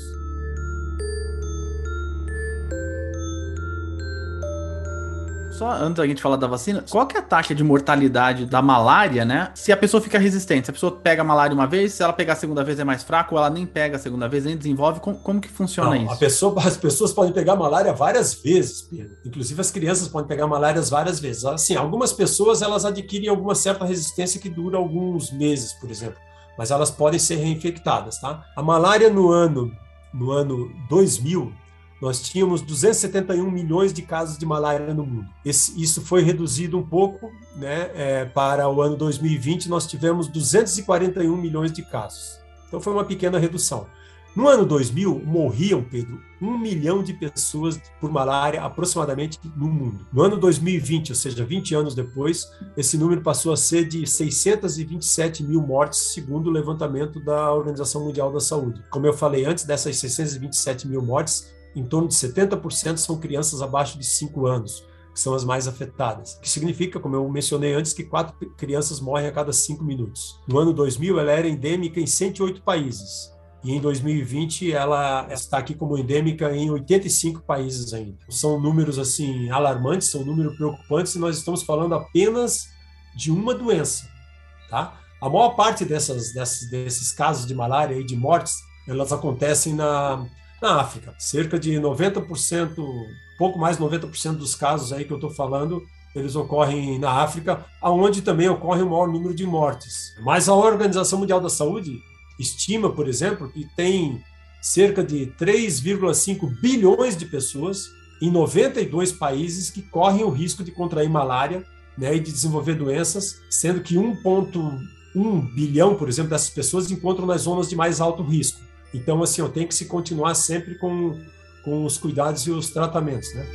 Só antes da gente falar da vacina, qual que é a taxa de mortalidade da malária, né? Se a pessoa fica resistente, se a pessoa pega a malária uma vez, se ela pegar a segunda vez é mais fraco, ou ela nem pega a segunda vez, nem desenvolve, como, como que funciona Não, isso? A pessoa, as pessoas podem pegar malária várias vezes, Pedro. Inclusive as crianças podem pegar malária várias vezes. Assim, algumas pessoas elas adquirem alguma certa resistência que dura alguns meses, por exemplo, mas elas podem ser reinfectadas, tá? A malária no ano no ano 2000 nós tínhamos 271 milhões de casos de malária no mundo. Esse, isso foi reduzido um pouco, né? É, para o ano 2020, nós tivemos 241 milhões de casos. Então foi uma pequena redução. No ano 2000, morriam, Pedro, um milhão de pessoas por malária aproximadamente no mundo. No ano 2020, ou seja, 20 anos depois, esse número passou a ser de 627 mil mortes, segundo o levantamento da Organização Mundial da Saúde. Como eu falei antes, dessas 627 mil mortes, em torno de 70% são crianças abaixo de 5 anos, que são as mais afetadas. Que significa, como eu mencionei antes, que quatro crianças morrem a cada 5 minutos. No ano 2000, ela era endêmica em 108 países. E em 2020 ela está aqui como endêmica em 85 países ainda. São números assim alarmantes, são números preocupantes e nós estamos falando apenas de uma doença, tá? A maior parte dessas, dessas desses casos de malária e de mortes, elas acontecem na na África. Cerca de 90%, pouco mais de 90% dos casos aí que eu estou falando, eles ocorrem na África, aonde também ocorre o maior número de mortes. Mas a Organização Mundial da Saúde estima, por exemplo, que tem cerca de 3,5 bilhões de pessoas em 92 países que correm o risco de contrair malária né, e de desenvolver doenças, sendo que 1,1 bilhão, por exemplo, dessas pessoas encontram nas zonas de mais alto risco. Então, assim, eu tenho que se continuar sempre com, com os cuidados e os tratamentos, né?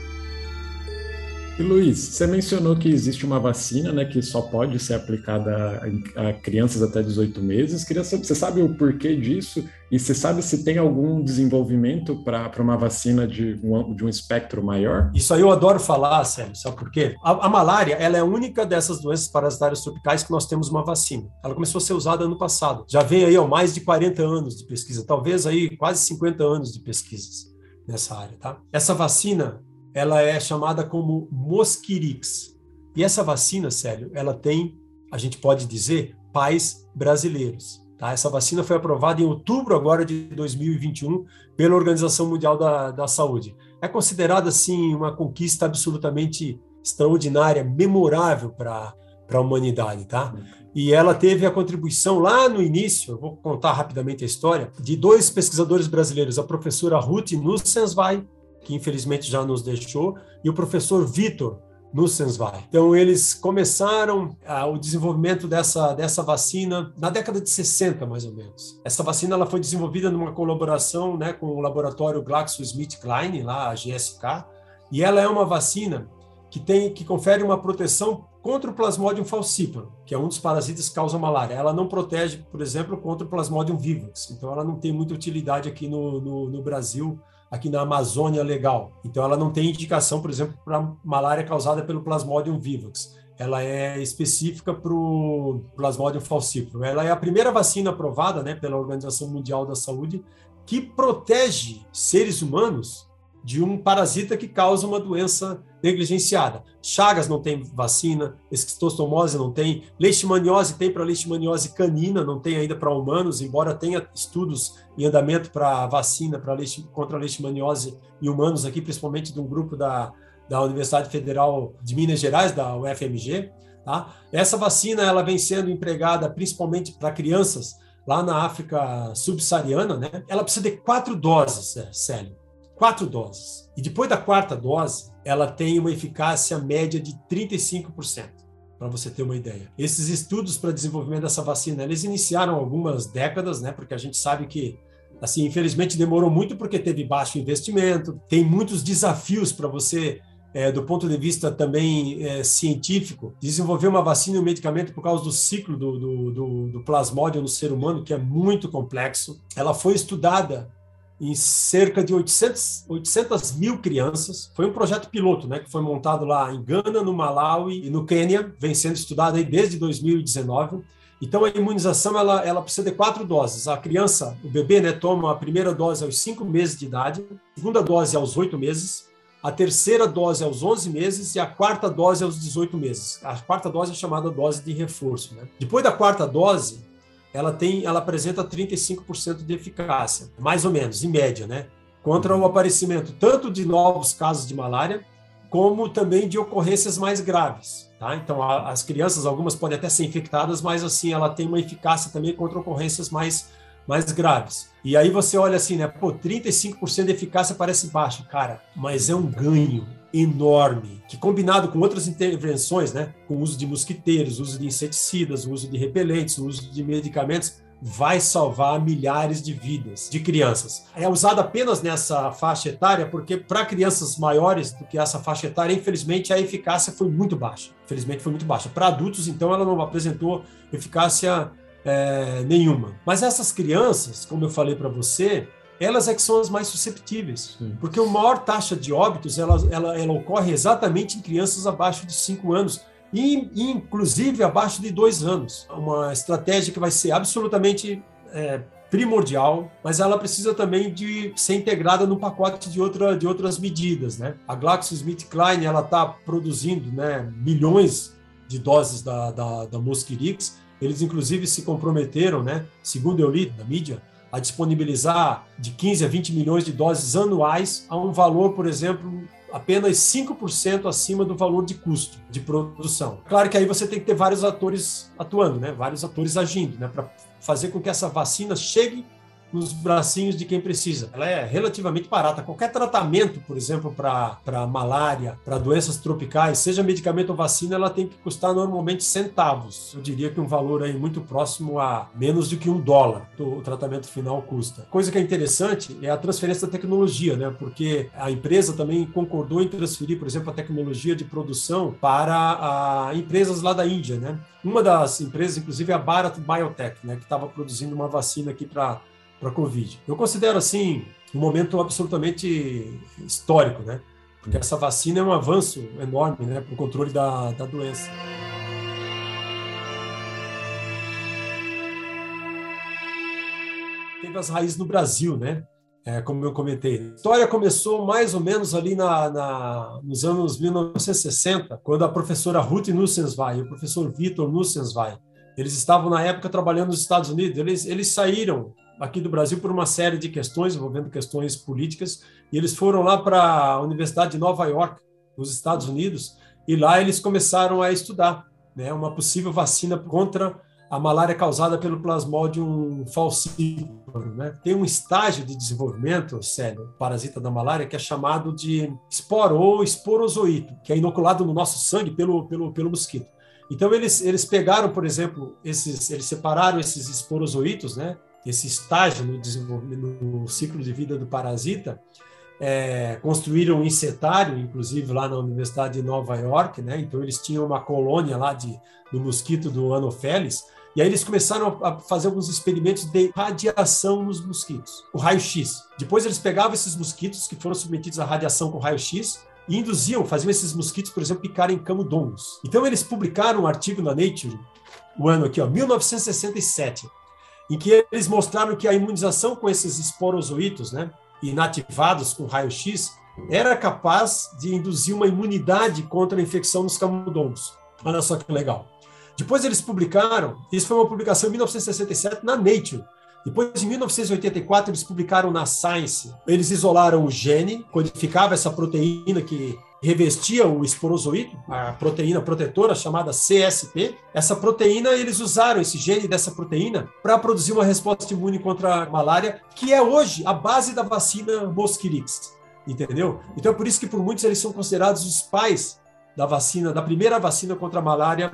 E Luiz, você mencionou que existe uma vacina, né, que só pode ser aplicada a, a crianças até 18 meses. Queria saber, você sabe o porquê disso? E você sabe se tem algum desenvolvimento para uma vacina de um, de um espectro maior? Isso aí eu adoro falar, Sérgio, sabe por quê? A, a, malária ela é a única dessas doenças parasitárias tropicais que nós temos uma vacina. Ela começou a ser usada ano passado. Já vem aí ó, mais de 40 anos de pesquisa, talvez aí quase 50 anos de pesquisas nessa área, tá? Essa vacina ela é chamada como Mosquirix. E essa vacina, Célio, ela tem, a gente pode dizer, pais brasileiros. Tá? Essa vacina foi aprovada em outubro agora de 2021 pela Organização Mundial da, da Saúde. É considerada, assim, uma conquista absolutamente extraordinária, memorável para a humanidade, tá? E ela teve a contribuição lá no início, eu vou contar rapidamente a história, de dois pesquisadores brasileiros, a professora Ruth Nussenswein que infelizmente já nos deixou, e o professor Vitor Nussenswein. Então, eles começaram ah, o desenvolvimento dessa, dessa vacina na década de 60, mais ou menos. Essa vacina ela foi desenvolvida numa colaboração né, com o laboratório GlaxoSmithKline, lá a GSK, e ela é uma vacina que tem que confere uma proteção contra o Plasmodium falciparum, que é um dos parasitas que causa malária. Ela não protege, por exemplo, contra o Plasmodium vivax. Então, ela não tem muita utilidade aqui no, no, no Brasil aqui na Amazônia legal. Então, ela não tem indicação, por exemplo, para malária causada pelo Plasmodium vivax. Ela é específica para o Plasmodium falciparum. Ela é a primeira vacina aprovada né, pela Organização Mundial da Saúde que protege seres humanos de um parasita que causa uma doença negligenciada. Chagas não tem vacina, esquistostomose não tem, leishmaniose tem para leishmaniose canina, não tem ainda para humanos, embora tenha estudos em andamento para vacina para contra leishmaniose em humanos aqui, principalmente de um grupo da, da Universidade Federal de Minas Gerais, da UFMG. Tá? Essa vacina ela vem sendo empregada principalmente para crianças lá na África subsaariana, né? Ela precisa de quatro doses, Célio quatro doses. E depois da quarta dose, ela tem uma eficácia média de 35%, para você ter uma ideia. Esses estudos para desenvolvimento dessa vacina, eles iniciaram algumas décadas, né? Porque a gente sabe que assim, infelizmente demorou muito porque teve baixo investimento, tem muitos desafios para você é, do ponto de vista também é, científico, desenvolver uma vacina e um medicamento por causa do ciclo do, do, do, do plasmódio no ser humano, que é muito complexo. Ela foi estudada em cerca de 800, 800 mil crianças. Foi um projeto piloto, né, que foi montado lá em Gana, no Malawi e no Quênia, vem sendo estudado aí desde 2019. Então, a imunização ela, ela precisa de quatro doses. A criança, o bebê, né, toma a primeira dose aos cinco meses de idade, a segunda dose aos oito meses, a terceira dose aos 11 meses e a quarta dose aos 18 meses. A quarta dose é chamada dose de reforço. Né? Depois da quarta dose, ela tem, ela apresenta 35% de eficácia, mais ou menos, em média, né? Contra o aparecimento tanto de novos casos de malária, como também de ocorrências mais graves, tá? Então, a, as crianças, algumas podem até ser infectadas, mas assim, ela tem uma eficácia também contra ocorrências mais, mais graves. E aí você olha assim, né? Pô, 35% de eficácia parece baixo, cara, mas é um ganho enorme, que combinado com outras intervenções, né, com o uso de mosquiteiros, uso de inseticidas, uso de repelentes, uso de medicamentos, vai salvar milhares de vidas de crianças. É usada apenas nessa faixa etária porque para crianças maiores do que essa faixa etária, infelizmente a eficácia foi muito baixa. Infelizmente foi muito baixa. Para adultos, então, ela não apresentou eficácia é, nenhuma. Mas essas crianças, como eu falei para você, elas é que são as mais susceptíveis. Sim. Porque a maior taxa de óbitos, ela, ela, ela ocorre exatamente em crianças abaixo de 5 anos, e, inclusive abaixo de 2 anos. Uma estratégia que vai ser absolutamente é, primordial, mas ela precisa também de ser integrada no pacote de, outra, de outras medidas. Né? A GlaxoSmithKline está produzindo né, milhões de doses da, da, da Mosquirix, eles inclusive se comprometeram, né, segundo eu li na mídia, a disponibilizar de 15 a 20 milhões de doses anuais a um valor, por exemplo, apenas 5% acima do valor de custo de produção. Claro que aí você tem que ter vários atores atuando, né? vários atores agindo, né? para fazer com que essa vacina chegue nos bracinhos de quem precisa. Ela é relativamente barata. Qualquer tratamento, por exemplo, para malária, para doenças tropicais, seja medicamento ou vacina, ela tem que custar normalmente centavos. Eu diria que um valor aí muito próximo a menos do que um dólar o tratamento final custa. Coisa que é interessante é a transferência da tecnologia, né? Porque a empresa também concordou em transferir, por exemplo, a tecnologia de produção para a, empresas lá da Índia, né? Uma das empresas, inclusive, é a Bharat Biotech, né? Que estava produzindo uma vacina aqui para para a Covid. Eu considero assim um momento absolutamente histórico, né? Porque essa vacina é um avanço enorme, né, para o controle da, da doença. Teve as raízes no Brasil, né? É, como eu comentei. A história começou mais ou menos ali na, na, nos anos 1960, quando a professora Ruth Nussenswein e o professor Vitor Nussenswein, eles estavam na época trabalhando nos Estados Unidos, eles, eles saíram aqui do Brasil por uma série de questões envolvendo questões políticas e eles foram lá para a Universidade de Nova York, nos Estados Unidos, e lá eles começaram a estudar né, uma possível vacina contra a malária causada pelo Plasmodium falciparum. Né? Tem um estágio de desenvolvimento, sério, parasita da malária, que é chamado de esporo ou esporozoito, que é inoculado no nosso sangue pelo, pelo, pelo mosquito. Então, eles, eles pegaram, por exemplo, esses, eles separaram esses esporozoitos, né? Esse estágio no, no ciclo de vida do parasita, é, construíram um insetário, inclusive lá na Universidade de Nova York, né? Então eles tinham uma colônia lá de, do mosquito do Anopheles, e aí eles começaram a fazer alguns experimentos de radiação nos mosquitos, o raio-x. Depois eles pegavam esses mosquitos que foram submetidos à radiação com raio-x e induziam, faziam esses mosquitos, por exemplo, picarem camundongos. Então eles publicaram um artigo na Nature, o ano aqui, ó, 1967, em que eles mostraram que a imunização com esses esporozoitos, né, inativados com raio-x, era capaz de induzir uma imunidade contra a infecção nos camundongos. Olha só que legal. Depois eles publicaram, isso foi uma publicação em 1967 na Nature. Depois, em 1984, eles publicaram na Science. Eles isolaram o gene, codificava essa proteína que revestia o esporozoído, a proteína protetora chamada CSP. Essa proteína, eles usaram esse gene dessa proteína para produzir uma resposta imune contra a malária, que é hoje a base da vacina Mosquirix. Entendeu? Então é por isso que por muitos eles são considerados os pais da vacina, da primeira vacina contra a malária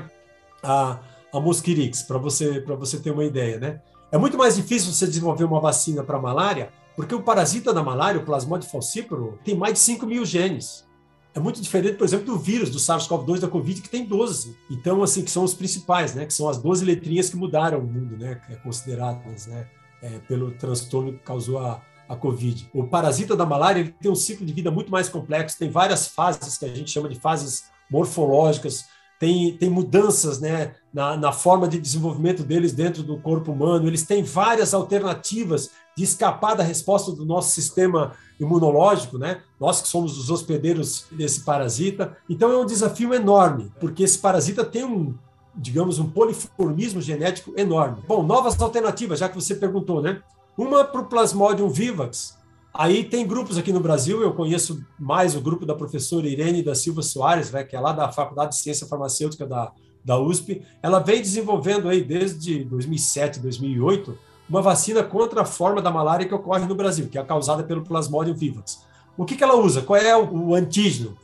a, a Mosquirix, para você, você ter uma ideia, né? É muito mais difícil você desenvolver uma vacina para malária, porque o parasita da malária, o Plasmodium falciparum, tem mais de 5 mil genes. É muito diferente, por exemplo, do vírus, do SARS-CoV-2 da Covid, que tem 12. Então, assim, que são os principais, né? Que são as 12 letrinhas que mudaram o mundo, né? É consideradas, né? É, pelo transtorno que causou a, a Covid. O parasita da malária ele tem um ciclo de vida muito mais complexo, tem várias fases que a gente chama de fases morfológicas, tem, tem mudanças né, na, na forma de desenvolvimento deles dentro do corpo humano, eles têm várias alternativas de escapar da resposta do nosso sistema imunológico, né? Nós que somos os hospedeiros desse parasita. Então é um desafio enorme, porque esse parasita tem um, digamos, um poliformismo genético enorme. Bom, novas alternativas, já que você perguntou, né? Uma para o Plasmodium vivax, Aí tem grupos aqui no Brasil, eu conheço mais o grupo da professora Irene da Silva Soares, né, que é lá da Faculdade de Ciência Farmacêutica da, da USP. Ela vem desenvolvendo aí desde 2007, 2008, uma vacina contra a forma da malária que ocorre no Brasil, que é causada pelo Plasmodium vivax. O que, que ela usa? Qual é o, o antígeno?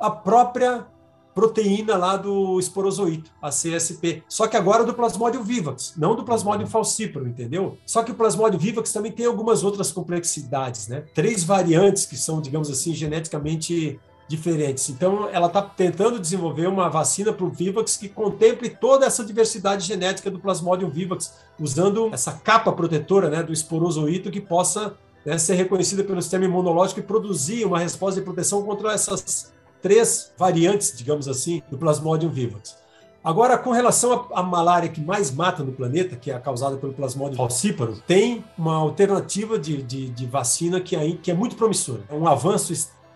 A própria proteína lá do esporozoito, a CSP. Só que agora do Plasmodium vivax, não do Plasmodium falciparum, entendeu? Só que o Plasmodium vivax também tem algumas outras complexidades, né? Três variantes que são, digamos assim, geneticamente diferentes. Então, ela está tentando desenvolver uma vacina para o Vivax que contemple toda essa diversidade genética do Plasmodium vivax, usando essa capa protetora né, do esporozoito que possa né, ser reconhecida pelo sistema imunológico e produzir uma resposta de proteção contra essas três variantes, digamos assim, do Plasmodium vivax. Agora, com relação à malária que mais mata no planeta, que é causada pelo Plasmodium falciparum, tem uma alternativa de, de, de vacina que, aí, que é muito promissora. É um avanço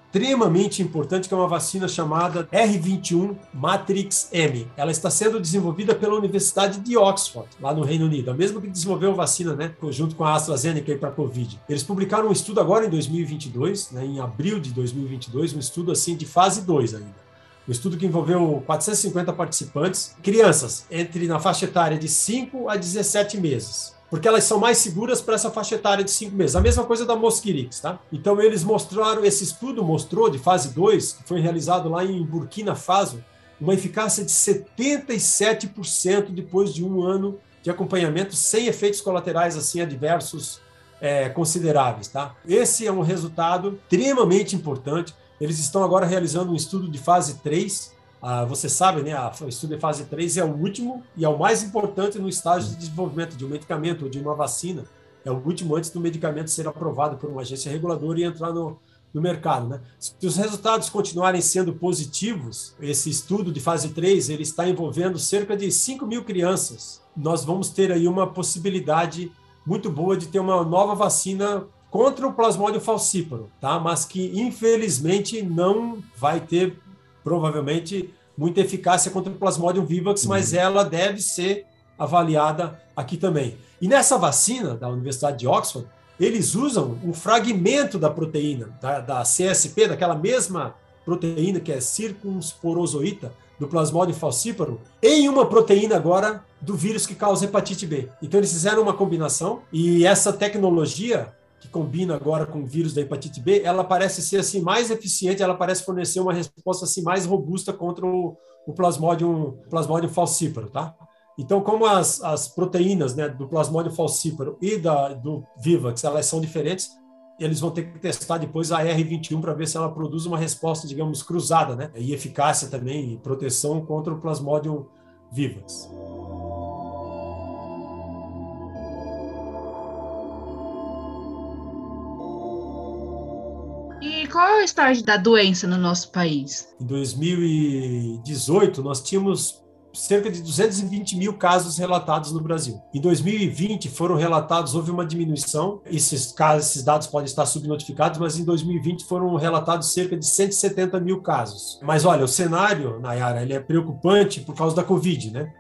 extremamente importante, que é uma vacina chamada R21 Matrix M. Ela está sendo desenvolvida pela Universidade de Oxford, lá no Reino Unido, a mesma que desenvolveu a vacina, né, junto com a AstraZeneca para Covid. Eles publicaram um estudo agora em 2022, né, em abril de 2022, um estudo assim de fase 2 ainda. Um estudo que envolveu 450 participantes, crianças entre na faixa etária de 5 a 17 meses. Porque elas são mais seguras para essa faixa etária de cinco meses. A mesma coisa da Mosquirix, tá? Então eles mostraram, esse estudo mostrou de fase 2, que foi realizado lá em Burkina Faso, uma eficácia de 77% depois de um ano de acompanhamento, sem efeitos colaterais assim adversos é, consideráveis, tá? Esse é um resultado extremamente importante. Eles estão agora realizando um estudo de fase 3, ah, você sabe, né, o estudo de fase 3 é o último e é o mais importante no estágio de desenvolvimento de um medicamento ou de uma vacina. É o último antes do medicamento ser aprovado por uma agência reguladora e entrar no, no mercado. Né? Se os resultados continuarem sendo positivos, esse estudo de fase 3 ele está envolvendo cerca de 5 mil crianças. Nós vamos ter aí uma possibilidade muito boa de ter uma nova vacina contra o plasmódio falcíparo, tá? mas que infelizmente não vai ter provavelmente muita eficácia contra o Plasmodium vivax, uhum. mas ela deve ser avaliada aqui também. E nessa vacina da Universidade de Oxford, eles usam um fragmento da proteína, da, da CSP, daquela mesma proteína que é circunsporozoíta, do Plasmodium falciparum, em uma proteína agora do vírus que causa hepatite B. Então eles fizeram uma combinação e essa tecnologia que combina agora com o vírus da hepatite B, ela parece ser assim mais eficiente, ela parece fornecer uma resposta assim mais robusta contra o, o Plasmodium, Plasmodium falciparum, tá? Então, como as, as proteínas né, do Plasmodium falciparum e da, do Vivax, elas são diferentes, eles vão ter que testar depois a R21 para ver se ela produz uma resposta, digamos, cruzada, né? E eficácia também, e proteção contra o Plasmodium vivax. Qual é o estágio da doença no nosso país? Em 2018, nós tínhamos cerca de 220 mil casos relatados no Brasil. Em 2020 foram relatados, houve uma diminuição, esses casos, esses dados podem estar subnotificados, mas em 2020 foram relatados cerca de 170 mil casos. Mas olha, o cenário, Nayara, ele é preocupante por causa da Covid, né?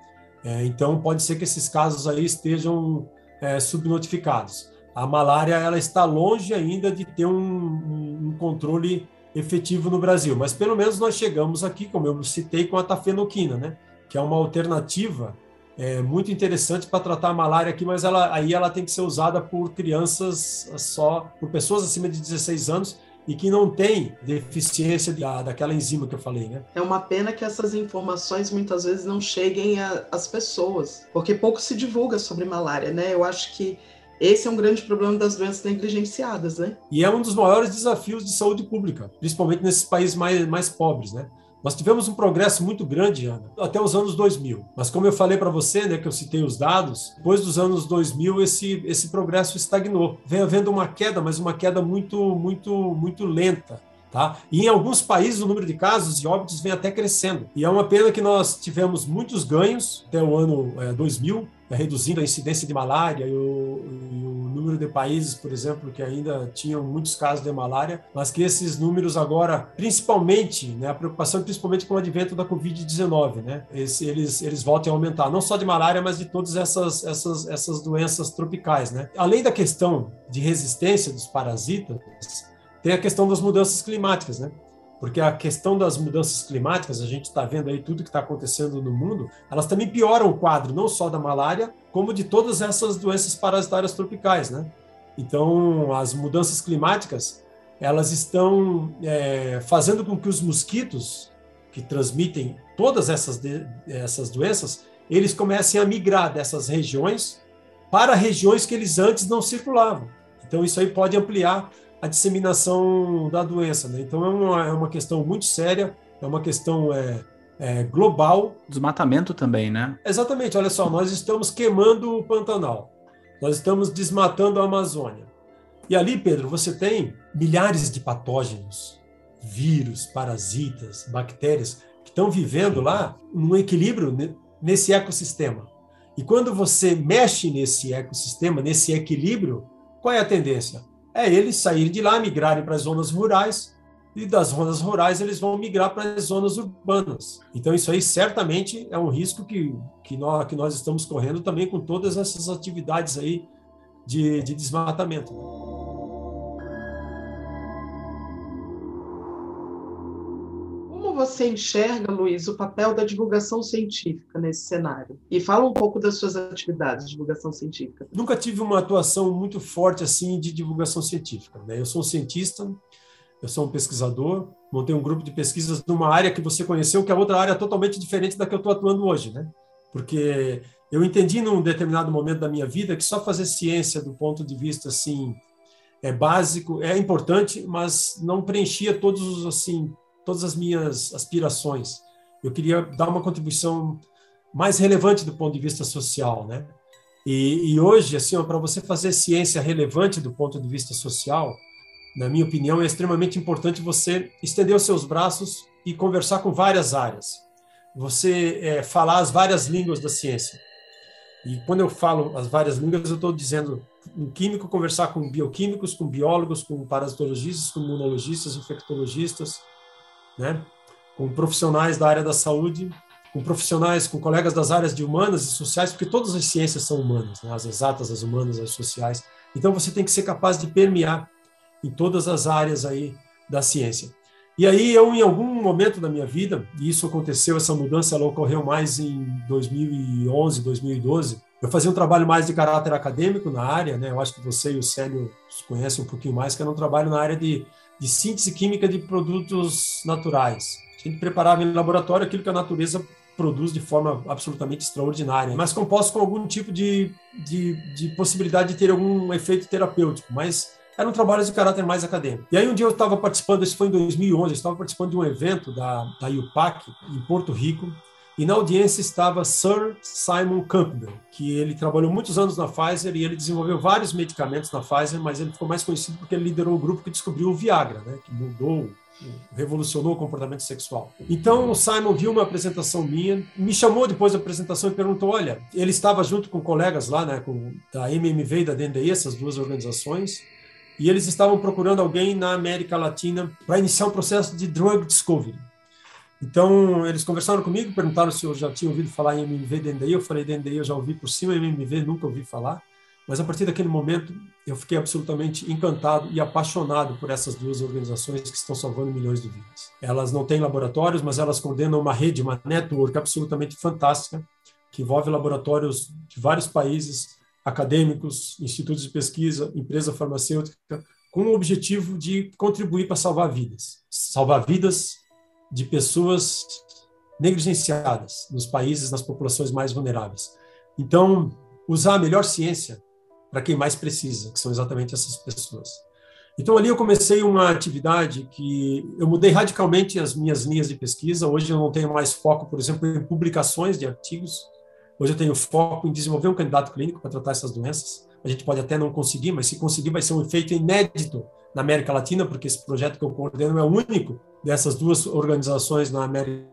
É, então pode ser que esses casos aí estejam é, subnotificados a malária ela está longe ainda de ter um, um, controle efetivo no Brasil, mas pelo menos nós chegamos aqui, como eu citei, com a tafenoquina, né? que é uma alternativa é, muito interessante para tratar a malária aqui, mas ela, aí ela tem que ser usada por crianças só, por pessoas acima de 16 anos e que não tem deficiência da, daquela enzima que eu falei, né? É uma pena que essas informações muitas vezes não cheguem às pessoas, porque pouco se divulga sobre malária, né? Eu acho que esse é um grande problema das doenças negligenciadas, né? E é um dos maiores desafios de saúde pública, principalmente nesses países mais, mais pobres, né? Nós tivemos um progresso muito grande, Ana, até os anos 2000. Mas como eu falei para você, né, que eu citei os dados, depois dos anos 2000 esse, esse progresso estagnou. Vem havendo uma queda, mas uma queda muito muito muito lenta. Tá? E em alguns países o número de casos e óbitos vem até crescendo. E é uma pena que nós tivemos muitos ganhos até o ano é, 2000, né, reduzindo a incidência de malária e o, e o, número de países, por exemplo, que ainda tinham muitos casos de malária, mas que esses números agora, principalmente, né, a preocupação principalmente com o advento da Covid-19, né, eles, eles voltem a aumentar, não só de malária, mas de todas essas, essas, essas doenças tropicais. Né? Além da questão de resistência dos parasitas, tem a questão das mudanças climáticas, né? Porque a questão das mudanças climáticas, a gente está vendo aí tudo que está acontecendo no mundo, elas também pioram o quadro, não só da malária, como de todas essas doenças parasitárias tropicais, né? Então, as mudanças climáticas, elas estão é, fazendo com que os mosquitos que transmitem todas essas, essas doenças, eles comecem a migrar dessas regiões para regiões que eles antes não circulavam. Então, isso aí pode ampliar a disseminação da doença. Né? Então é uma, é uma questão muito séria, é uma questão é, é, global. Desmatamento também, né? Exatamente. Olha só, nós estamos queimando o Pantanal, nós estamos desmatando a Amazônia. E ali, Pedro, você tem milhares de patógenos, vírus, parasitas, bactérias que estão vivendo lá num equilíbrio nesse ecossistema. E quando você mexe nesse ecossistema, nesse equilíbrio, qual é a tendência? É eles saírem de lá, migrarem para as zonas rurais, e das zonas rurais eles vão migrar para as zonas urbanas. Então, isso aí certamente é um risco que, que, nós, que nós estamos correndo também com todas essas atividades aí de, de desmatamento. Você enxerga, Luiz, o papel da divulgação científica nesse cenário? E fala um pouco das suas atividades de divulgação científica. Nunca tive uma atuação muito forte assim de divulgação científica. Né? Eu sou um cientista, eu sou um pesquisador, montei um grupo de pesquisas numa área que você conheceu, que é outra área totalmente diferente da que eu estou atuando hoje, né? Porque eu entendi num determinado momento da minha vida que só fazer ciência do ponto de vista assim é básico, é importante, mas não preenchia todos os assim todas as minhas aspirações. Eu queria dar uma contribuição mais relevante do ponto de vista social, né? E, e hoje, assim, para você fazer ciência relevante do ponto de vista social, na minha opinião, é extremamente importante você estender os seus braços e conversar com várias áreas. Você é, falar as várias línguas da ciência. E quando eu falo as várias línguas, eu estou dizendo um químico conversar com bioquímicos, com biólogos, com parasitologistas, com imunologistas, infectologistas, né? com profissionais da área da saúde, com profissionais, com colegas das áreas de humanas e sociais, porque todas as ciências são humanas, né? as exatas, as humanas, as sociais. Então você tem que ser capaz de permear em todas as áreas aí da ciência. E aí eu, em algum momento da minha vida, e isso aconteceu, essa mudança ela ocorreu mais em 2011, 2012, eu fazia um trabalho mais de caráter acadêmico na área, né? Eu acho que você e o Célio conhecem um pouquinho mais, que era um trabalho na área de de síntese química de produtos naturais. A gente preparava em laboratório aquilo que a natureza produz de forma absolutamente extraordinária, mas composto com algum tipo de, de, de possibilidade de ter algum efeito terapêutico, mas eram trabalhos de caráter mais acadêmico. E aí um dia eu estava participando, isso foi em 2011, eu estava participando de um evento da, da UPAC, em Porto Rico, e na audiência estava Sir Simon Campbell, que ele trabalhou muitos anos na Pfizer e ele desenvolveu vários medicamentos na Pfizer, mas ele ficou mais conhecido porque ele liderou o grupo que descobriu o Viagra, né, que mudou, revolucionou o comportamento sexual. Então o Simon viu uma apresentação minha, me chamou depois da apresentação e perguntou: olha, ele estava junto com colegas lá, né, com da MMV e da DNDE, essas duas organizações, e eles estavam procurando alguém na América Latina para iniciar um processo de drug discovery. Então, eles conversaram comigo, perguntaram se eu já tinha ouvido falar em MMV DNDI. Eu falei, DNDI eu já ouvi por cima, MMV nunca ouvi falar. Mas a partir daquele momento, eu fiquei absolutamente encantado e apaixonado por essas duas organizações que estão salvando milhões de vidas. Elas não têm laboratórios, mas elas coordenam uma rede, uma network absolutamente fantástica, que envolve laboratórios de vários países, acadêmicos, institutos de pesquisa, empresa farmacêutica, com o objetivo de contribuir para salvar vidas. Salvar vidas de pessoas negligenciadas nos países, nas populações mais vulneráveis. Então, usar a melhor ciência para quem mais precisa, que são exatamente essas pessoas. Então, ali eu comecei uma atividade que eu mudei radicalmente as minhas linhas de pesquisa. Hoje eu não tenho mais foco, por exemplo, em publicações de artigos. Hoje eu tenho foco em desenvolver um candidato clínico para tratar essas doenças. A gente pode até não conseguir, mas se conseguir, vai ser um efeito inédito na América Latina, porque esse projeto que eu coordeno é o único dessas duas organizações na América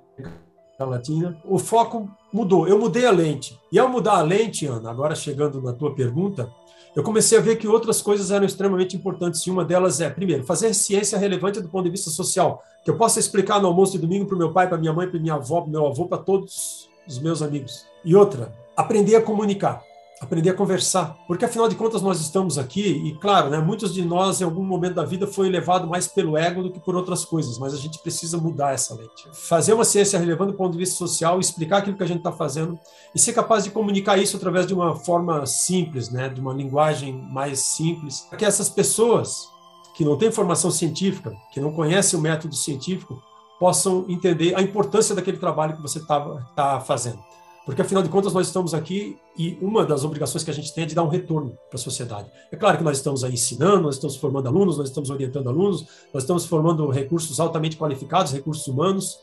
Latina. O foco mudou, eu mudei a lente. E ao mudar a lente, Ana, agora chegando na tua pergunta, eu comecei a ver que outras coisas eram extremamente importantes. E uma delas é, primeiro, fazer ciência relevante do ponto de vista social, que eu possa explicar no almoço de domingo para o meu pai, para minha mãe, para minha avó, para meu avô, para todos os meus amigos. E outra, aprender a comunicar aprender a conversar, porque afinal de contas nós estamos aqui e claro, né, muitos de nós em algum momento da vida foi levado mais pelo ego do que por outras coisas, mas a gente precisa mudar essa lente, fazer uma ciência relevante do ponto de vista social, explicar aquilo que a gente está fazendo e ser capaz de comunicar isso através de uma forma simples, né, de uma linguagem mais simples, para que essas pessoas que não têm formação científica, que não conhecem o método científico, possam entender a importância daquele trabalho que você está tá fazendo. Porque, afinal de contas, nós estamos aqui e uma das obrigações que a gente tem é de dar um retorno para a sociedade. É claro que nós estamos aí ensinando, nós estamos formando alunos, nós estamos orientando alunos, nós estamos formando recursos altamente qualificados, recursos humanos,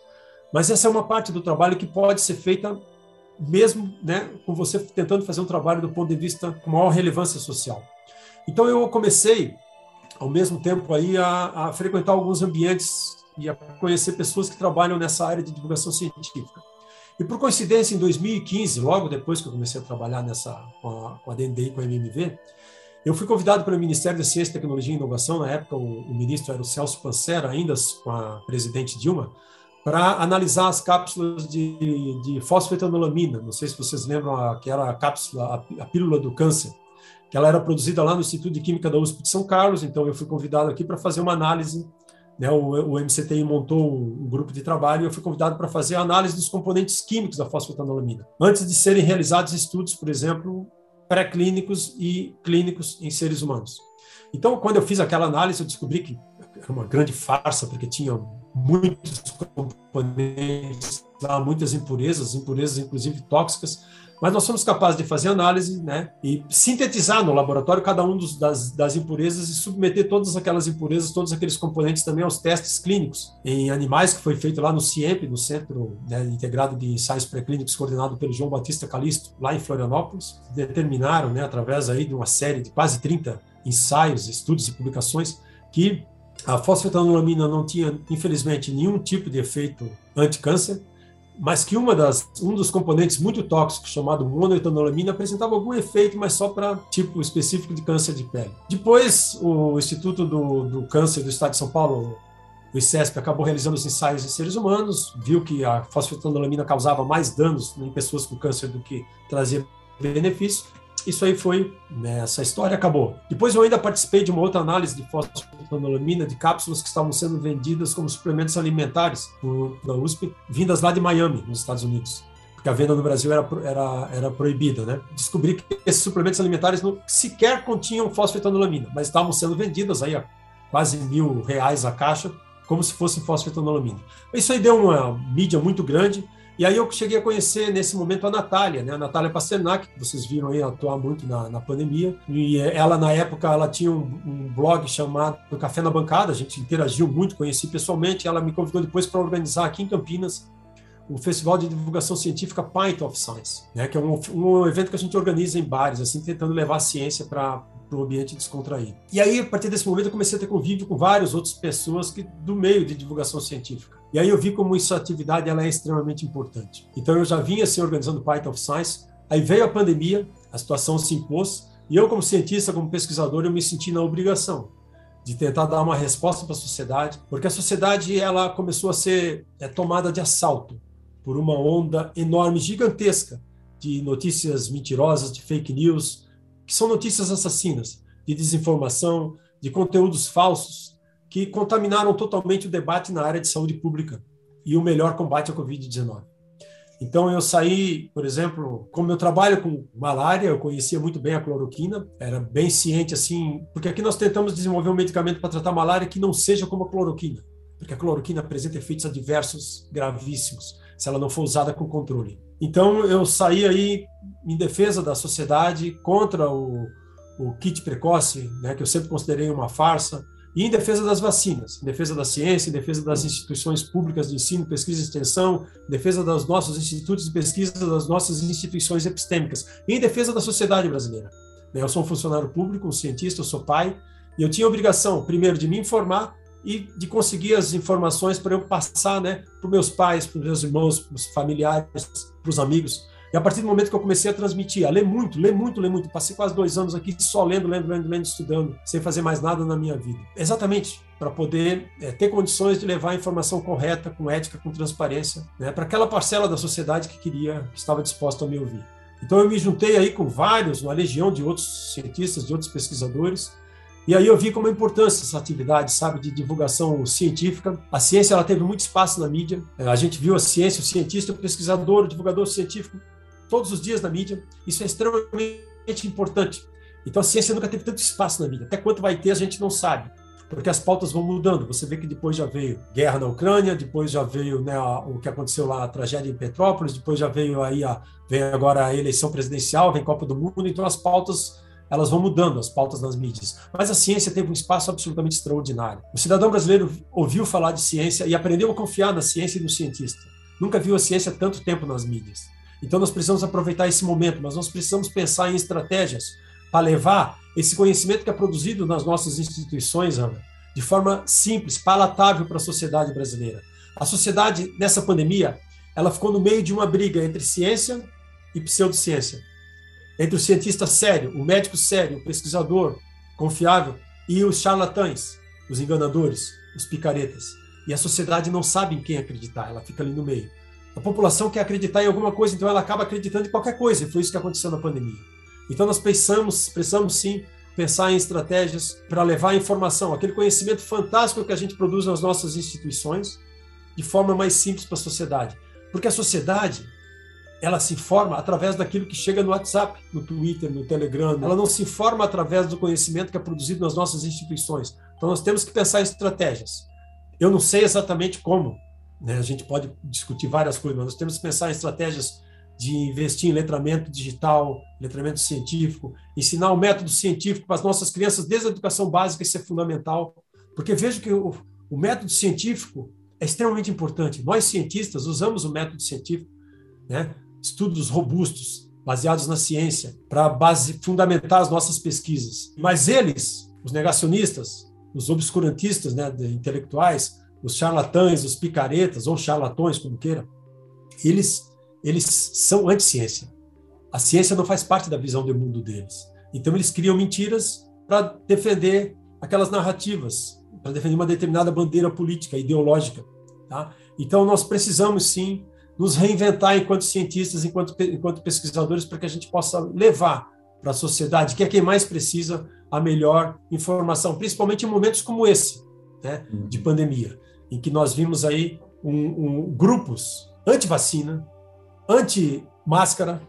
mas essa é uma parte do trabalho que pode ser feita mesmo né, com você tentando fazer um trabalho do ponto de vista com maior relevância social. Então, eu comecei, ao mesmo tempo, aí, a, a frequentar alguns ambientes e a conhecer pessoas que trabalham nessa área de divulgação científica. E por coincidência, em 2015, logo depois que eu comecei a trabalhar nessa com a, com a DNDI, com a MMV, eu fui convidado pelo Ministério da Ciência, Tecnologia e Inovação, na época o, o ministro era o Celso Pancera, ainda com a presidente Dilma, para analisar as cápsulas de, de fosfetanolamina. Não sei se vocês lembram, a, que era a cápsula, a, a pílula do câncer, que ela era produzida lá no Instituto de Química da USP de São Carlos, então eu fui convidado aqui para fazer uma análise né, o, o MCTI montou um, um, grupo de trabalho e eu fui convidado para fazer a análise dos componentes químicos da fosfetanolamina, antes de serem realizados estudos, por exemplo, pré-clínicos e clínicos em seres humanos. Então, quando eu fiz aquela análise, eu descobri que era uma grande farsa, porque tinha muitos componentes, muitas impurezas, impurezas inclusive tóxicas, mas nós somos capazes de fazer análise né, e sintetizar no laboratório cada um das, das, impurezas e submeter todas aquelas impurezas, todos aqueles componentes também aos testes clínicos em animais, que foi feito lá no CIEMP, no Centro né, Integrado de Ensaios Pré-Clínicos, coordenado pelo João Batista Calisto, lá em Florianópolis. Determinaram, né, através aí de uma série de quase 30 ensaios, estudos e publicações, que a fosfetanolamina não tinha, infelizmente, nenhum tipo de efeito anticâncer, mas que uma das, um dos componentes muito tóxicos, chamado monoetanolamina, apresentava algum efeito, mas só para tipo específico de câncer de pele. Depois, o Instituto do, do Câncer do Estado de São Paulo, o ICESP, acabou realizando os ensaios em seres humanos, viu que a fosfetanolamina causava mais danos em pessoas com câncer do que trazia benefício, isso aí foi, né, essa história acabou. Depois eu ainda participei de uma outra análise de fosfetanolamina de cápsulas que estavam sendo vendidas como suplementos alimentares da USP, vindas lá de Miami, nos Estados Unidos. Porque a venda no Brasil era, era, era proibida, né? Descobri que esses suplementos alimentares não, sequer continham fosfetanolamina, mas estavam sendo vendidas aí a quase mil reais a caixa, como se fosse fosfetanolamina. Isso aí deu uma mídia muito grande, e aí eu cheguei a conhecer nesse momento a Natália, né? A Natália Pasternak, que vocês viram aí atuar muito na, na pandemia. E ela, na época, ela tinha um, um, blog chamado Café na Bancada, a gente interagiu muito, conheci pessoalmente. Ela me convidou depois para organizar aqui em Campinas o Festival de Divulgação Científica Pint of Science, né? Que é um, um evento que a gente organiza em bares, assim, tentando levar a ciência para para um ambiente descontraído. E aí, a partir desse momento, eu comecei a ter convívio com várias outras pessoas que, do meio de divulgação científica. E aí eu vi como essa atividade ela é extremamente importante. Então eu já vinha assim organizando Python of Science, aí veio a pandemia, a situação se impôs, e eu como cientista, como pesquisador, eu me senti na obrigação de tentar dar uma resposta para a sociedade, porque a sociedade ela começou a ser é, tomada de assalto por uma onda enorme, gigantesca de notícias mentirosas, de fake news, que são notícias assassinas, de desinformação, de conteúdos falsos, que contaminaram totalmente o debate na área de saúde pública e o melhor combate à Covid-19. Então, eu saí, por exemplo, como eu trabalho com malária, eu conhecia muito bem a cloroquina, era bem ciente assim, porque aqui nós tentamos desenvolver um medicamento para tratar malária que não seja como a cloroquina, porque a cloroquina apresenta efeitos adversos gravíssimos se ela não for usada com controle. Então, eu saí aí em defesa da sociedade contra o, o kit precoce, né, que eu sempre considerei uma farsa, e em defesa das vacinas, em defesa da ciência, em defesa das instituições públicas de ensino, pesquisa e extensão, em defesa dos nossos institutos de pesquisa, das nossas instituições epistêmicas, e em defesa da sociedade brasileira. Eu sou um funcionário público, um cientista, eu sou pai, e eu tinha a obrigação, primeiro, de me informar e de conseguir as informações para eu passar né, para meus pais, para os meus irmãos, para os familiares, para os amigos. E a partir do momento que eu comecei a transmitir, a ler muito, ler muito, ler muito, passei quase dois anos aqui só lendo, lendo, lendo, lendo, estudando, sem fazer mais nada na minha vida. Exatamente para poder é, ter condições de levar a informação correta, com ética, com transparência, né, para aquela parcela da sociedade que queria, que estava disposta a me ouvir. Então eu me juntei aí com vários, uma legião de outros cientistas, de outros pesquisadores, e aí eu vi como é importante essa atividade, sabe, de divulgação científica. A ciência ela teve muito espaço na mídia. É, a gente viu a ciência, o cientista, o pesquisador, o divulgador científico todos os dias na mídia. Isso é extremamente importante. Então a ciência nunca teve tanto espaço na mídia. Até quanto vai ter, a gente não sabe. Porque as pautas vão mudando. Você vê que depois já veio guerra na Ucrânia, depois já veio né, o que aconteceu lá, a tragédia em Petrópolis, depois já veio aí a, vem agora a eleição presidencial, vem Copa do Mundo, então as pautas elas vão mudando, as pautas nas mídias. Mas a ciência teve um espaço absolutamente extraordinário. O cidadão brasileiro ouviu falar de ciência e aprendeu a confiar na ciência e no cientista. Nunca viu a ciência tanto tempo nas mídias. Então nós precisamos aproveitar esse momento, mas nós precisamos pensar em estratégias para levar esse conhecimento que é produzido nas nossas instituições, Ana, de forma simples, palatável para a sociedade brasileira. A sociedade, nessa pandemia, ela ficou no meio de uma briga entre ciência e pseudociência. Entre o cientista sério, o médico sério, o pesquisador confiável e os charlatães, os enganadores, os picaretas. E a sociedade não sabe em quem acreditar, ela fica ali no meio. A população quer acreditar em alguma coisa, então ela acaba acreditando em qualquer coisa, e foi isso que aconteceu na pandemia. Então nós precisamos, precisamos sim pensar em estratégias para levar a informação, aquele conhecimento fantástico que a gente produz nas nossas instituições, de forma mais simples para a sociedade. Porque a sociedade, ela se informa através daquilo que chega no WhatsApp, no Twitter, no Telegram. Ela não se informa através do conhecimento que é produzido nas nossas instituições. Então nós temos que pensar em estratégias. Eu não sei exatamente como, né? a gente pode discutir várias coisas, mas nós temos que pensar em estratégias de investir em letramento digital, letramento científico, ensinar o método científico para as nossas crianças desde a educação básica, isso é fundamental, porque vejo que o, o método científico é extremamente importante. Nós, cientistas, usamos o método científico, né? Estudos robustos, baseados na ciência, para fundamentar as nossas pesquisas. Mas eles, os negacionistas, os obscurantistas né, intelectuais, os charlatães, os picaretas, ou charlatões, como queira, eles eles são anti-ciência. A ciência não faz parte da visão do mundo deles. Então eles criam mentiras para defender aquelas narrativas, para defender uma determinada bandeira política, ideológica. Tá? Então nós precisamos sim nos reinventar enquanto cientistas, enquanto, enquanto pesquisadores, para que a gente possa levar para a sociedade, que é quem mais precisa, a melhor informação, principalmente em momentos como esse, né, de uhum. pandemia, em que nós vimos aí um, um, grupos anti-vacina, anti-máscara,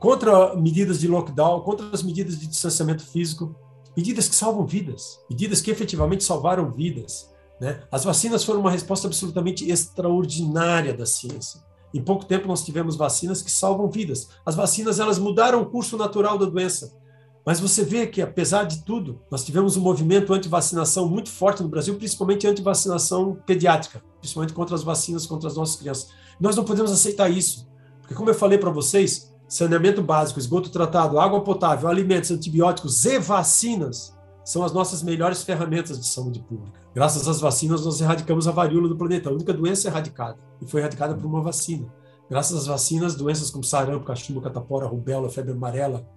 contra medidas de lockdown, contra as medidas de distanciamento físico, medidas que salvam vidas, medidas que efetivamente salvaram vidas. Né? As vacinas foram uma resposta absolutamente extraordinária da ciência. Em pouco tempo nós tivemos vacinas que salvam vidas. As vacinas elas mudaram o curso natural da doença. Mas você vê que, apesar de tudo, nós tivemos um movimento anti-vacinação muito forte no Brasil, principalmente anti-vacinação pediátrica, principalmente contra as vacinas contra as nossas crianças. Nós não podemos aceitar isso. Porque, como eu falei para vocês, saneamento básico, esgoto tratado, água potável, alimentos, antibióticos e vacinas são as nossas melhores ferramentas de saúde pública. Graças às vacinas, nós erradicamos a varíola do planeta, a única doença erradicada, e foi erradicada por uma vacina. Graças às vacinas, doenças como sarampo, cachumba, catapora, rubéola, febre amarela,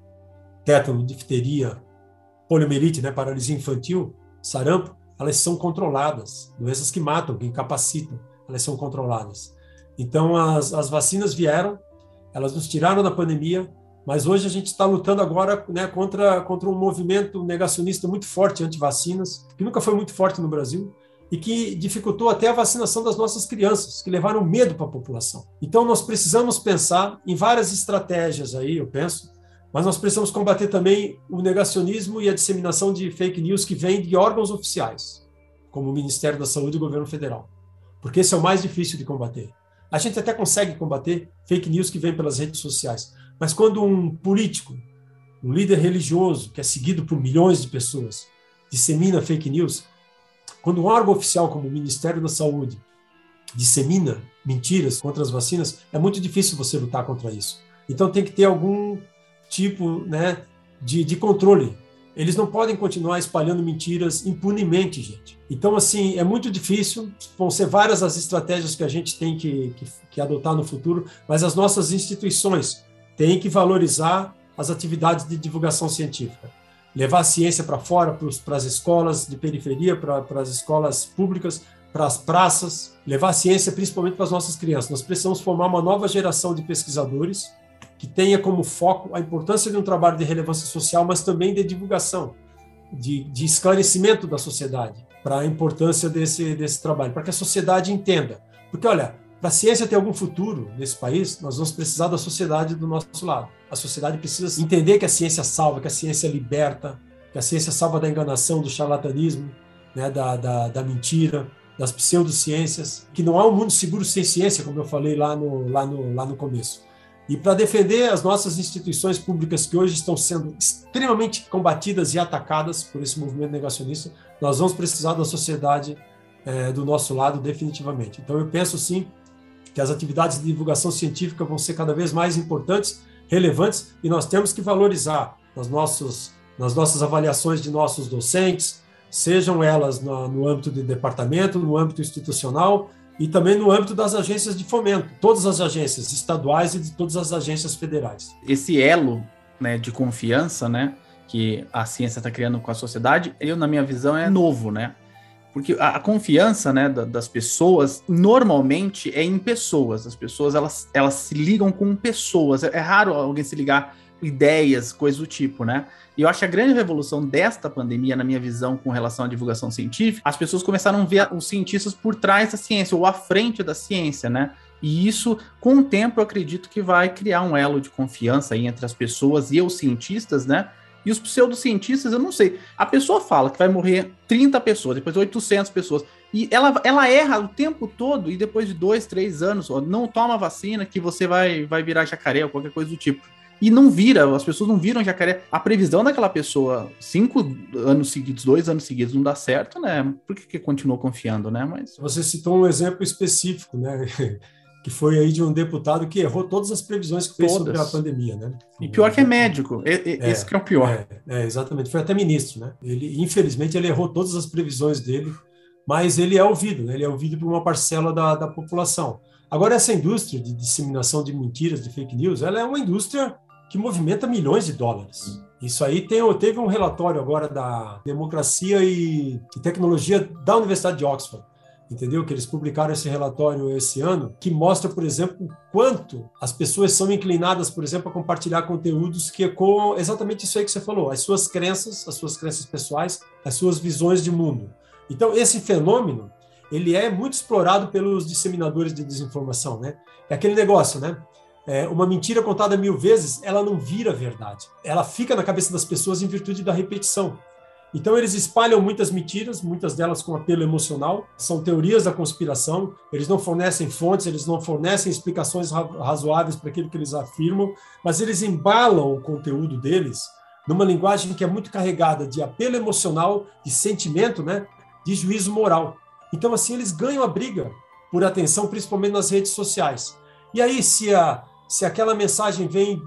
tétano, difteria, poliomielite, né, paralisia infantil, sarampo, elas são controladas. Doenças que matam, que incapacitam, elas são controladas. Então, as, as vacinas vieram, elas nos tiraram da pandemia, mas hoje a gente está lutando agora né, contra, contra um movimento negacionista muito forte anti-vacinas, que nunca foi muito forte no Brasil, e que dificultou até a vacinação das nossas crianças, que levaram medo para a população. Então, nós precisamos pensar em várias estratégias aí, eu penso, mas nós precisamos combater também o negacionismo e a disseminação de fake news que vem de órgãos oficiais, como o Ministério da Saúde e o governo federal, porque esse é o mais difícil de combater. A gente até consegue combater fake news que vem pelas redes sociais, mas quando um político, um líder religioso, que é seguido por milhões de pessoas, dissemina fake news, quando um órgão oficial como o Ministério da Saúde dissemina mentiras contra as vacinas, é muito difícil você lutar contra isso. Então tem que ter algum tipo né, de, de controle eles não podem continuar espalhando mentiras impunemente, gente. Então, assim, é muito difícil. Vão ser várias as estratégias que a gente tem que, que, que adotar no futuro, mas as nossas instituições têm que valorizar as atividades de divulgação científica. Levar a ciência para fora, para as escolas de periferia, para as escolas públicas, para as praças, levar a ciência principalmente para as nossas crianças. Nós precisamos formar uma nova geração de pesquisadores que tenha como foco a importância de um trabalho de relevância social, mas também de divulgação, de, de esclarecimento da sociedade para a importância desse, desse trabalho, para que a sociedade entenda. Porque, olha, para a ciência ter algum futuro nesse país, nós vamos precisar da sociedade do nosso lado. A sociedade precisa entender que a ciência salva, que a ciência liberta, que a ciência salva da enganação, do charlatanismo, né, da, da, da mentira, das pseudociências, que não há um mundo seguro sem ciência, como eu falei lá no, lá no, lá no começo. E para defender as nossas instituições públicas que hoje estão sendo extremamente combatidas e atacadas por esse movimento negacionista, nós vamos precisar da sociedade é, do nosso lado definitivamente. Então eu penso sim que as atividades de divulgação científica vão ser cada vez mais importantes, relevantes e nós temos que valorizar nas, nossos, nas nossas avaliações de nossos docentes, sejam elas no, no âmbito de departamento, no âmbito institucional, e também no âmbito das agências de fomento, todas as agências estaduais e de todas as agências federais. Esse elo né, de confiança né, que a ciência está criando com a sociedade, eu, na minha visão, é novo, né? Porque a, a confiança né, da, das pessoas, normalmente, é em pessoas. As pessoas, elas, elas se ligam com pessoas. É, é raro alguém se ligar ideias, coisas do tipo, né? E eu acho que a grande revolução desta pandemia, na minha visão, com relação à divulgação científica, as pessoas começaram a ver os cientistas por trás da ciência, ou à frente da ciência, né? E isso, com o tempo, eu acredito que vai criar um elo de confiança aí entre as pessoas e os cientistas, né? E os pseudocientistas, eu não sei. A pessoa fala que vai morrer 30 pessoas, depois 800 pessoas. E ela, ela erra o tempo todo, e depois de dois, três anos, ó, não toma vacina que você vai, vai virar jacaré ou qualquer coisa do tipo. E não vira, as pessoas não viram jacaré. A previsão daquela pessoa, cinco anos seguidos, dois anos seguidos, não dá certo, né? Por que, que continuou confiando, né? Mas. Você citou um exemplo específico, né? que foi aí de um deputado que errou todas as previsões que fez sobre a pandemia, né? E pior que é médico, esse é, que é o pior. É, é, exatamente, foi até ministro, né? Ele, infelizmente, ele errou todas as previsões dele, mas ele é ouvido, né? Ele é ouvido por uma parcela da, da população. Agora, essa indústria de disseminação de mentiras, de fake news, ela é uma indústria que movimenta milhões de dólares. Isso aí tem, teve um relatório agora da Democracia e, e Tecnologia da Universidade de Oxford, entendeu? Que eles publicaram esse relatório esse ano, que mostra, por exemplo, quanto as pessoas são inclinadas, por exemplo, a compartilhar conteúdos que ecoam exatamente isso aí que você falou, as suas crenças, as suas crenças pessoais, as suas visões de mundo. Então, esse fenômeno, ele é muito explorado pelos disseminadores de desinformação, né? É aquele negócio, né? É, uma mentira contada mil vezes, ela não vira verdade. Ela fica na cabeça das pessoas em virtude da repetição. Então, eles espalham muitas mentiras, muitas delas com apelo emocional, são teorias da conspiração, eles não fornecem fontes, eles não fornecem explicações razoáveis para aquilo que eles afirmam, mas eles embalam o conteúdo deles numa linguagem que é muito carregada de apelo emocional, de sentimento, né, de juízo moral. Então, assim, eles ganham a briga por atenção, principalmente nas redes sociais. E aí, se, a, se aquela mensagem vem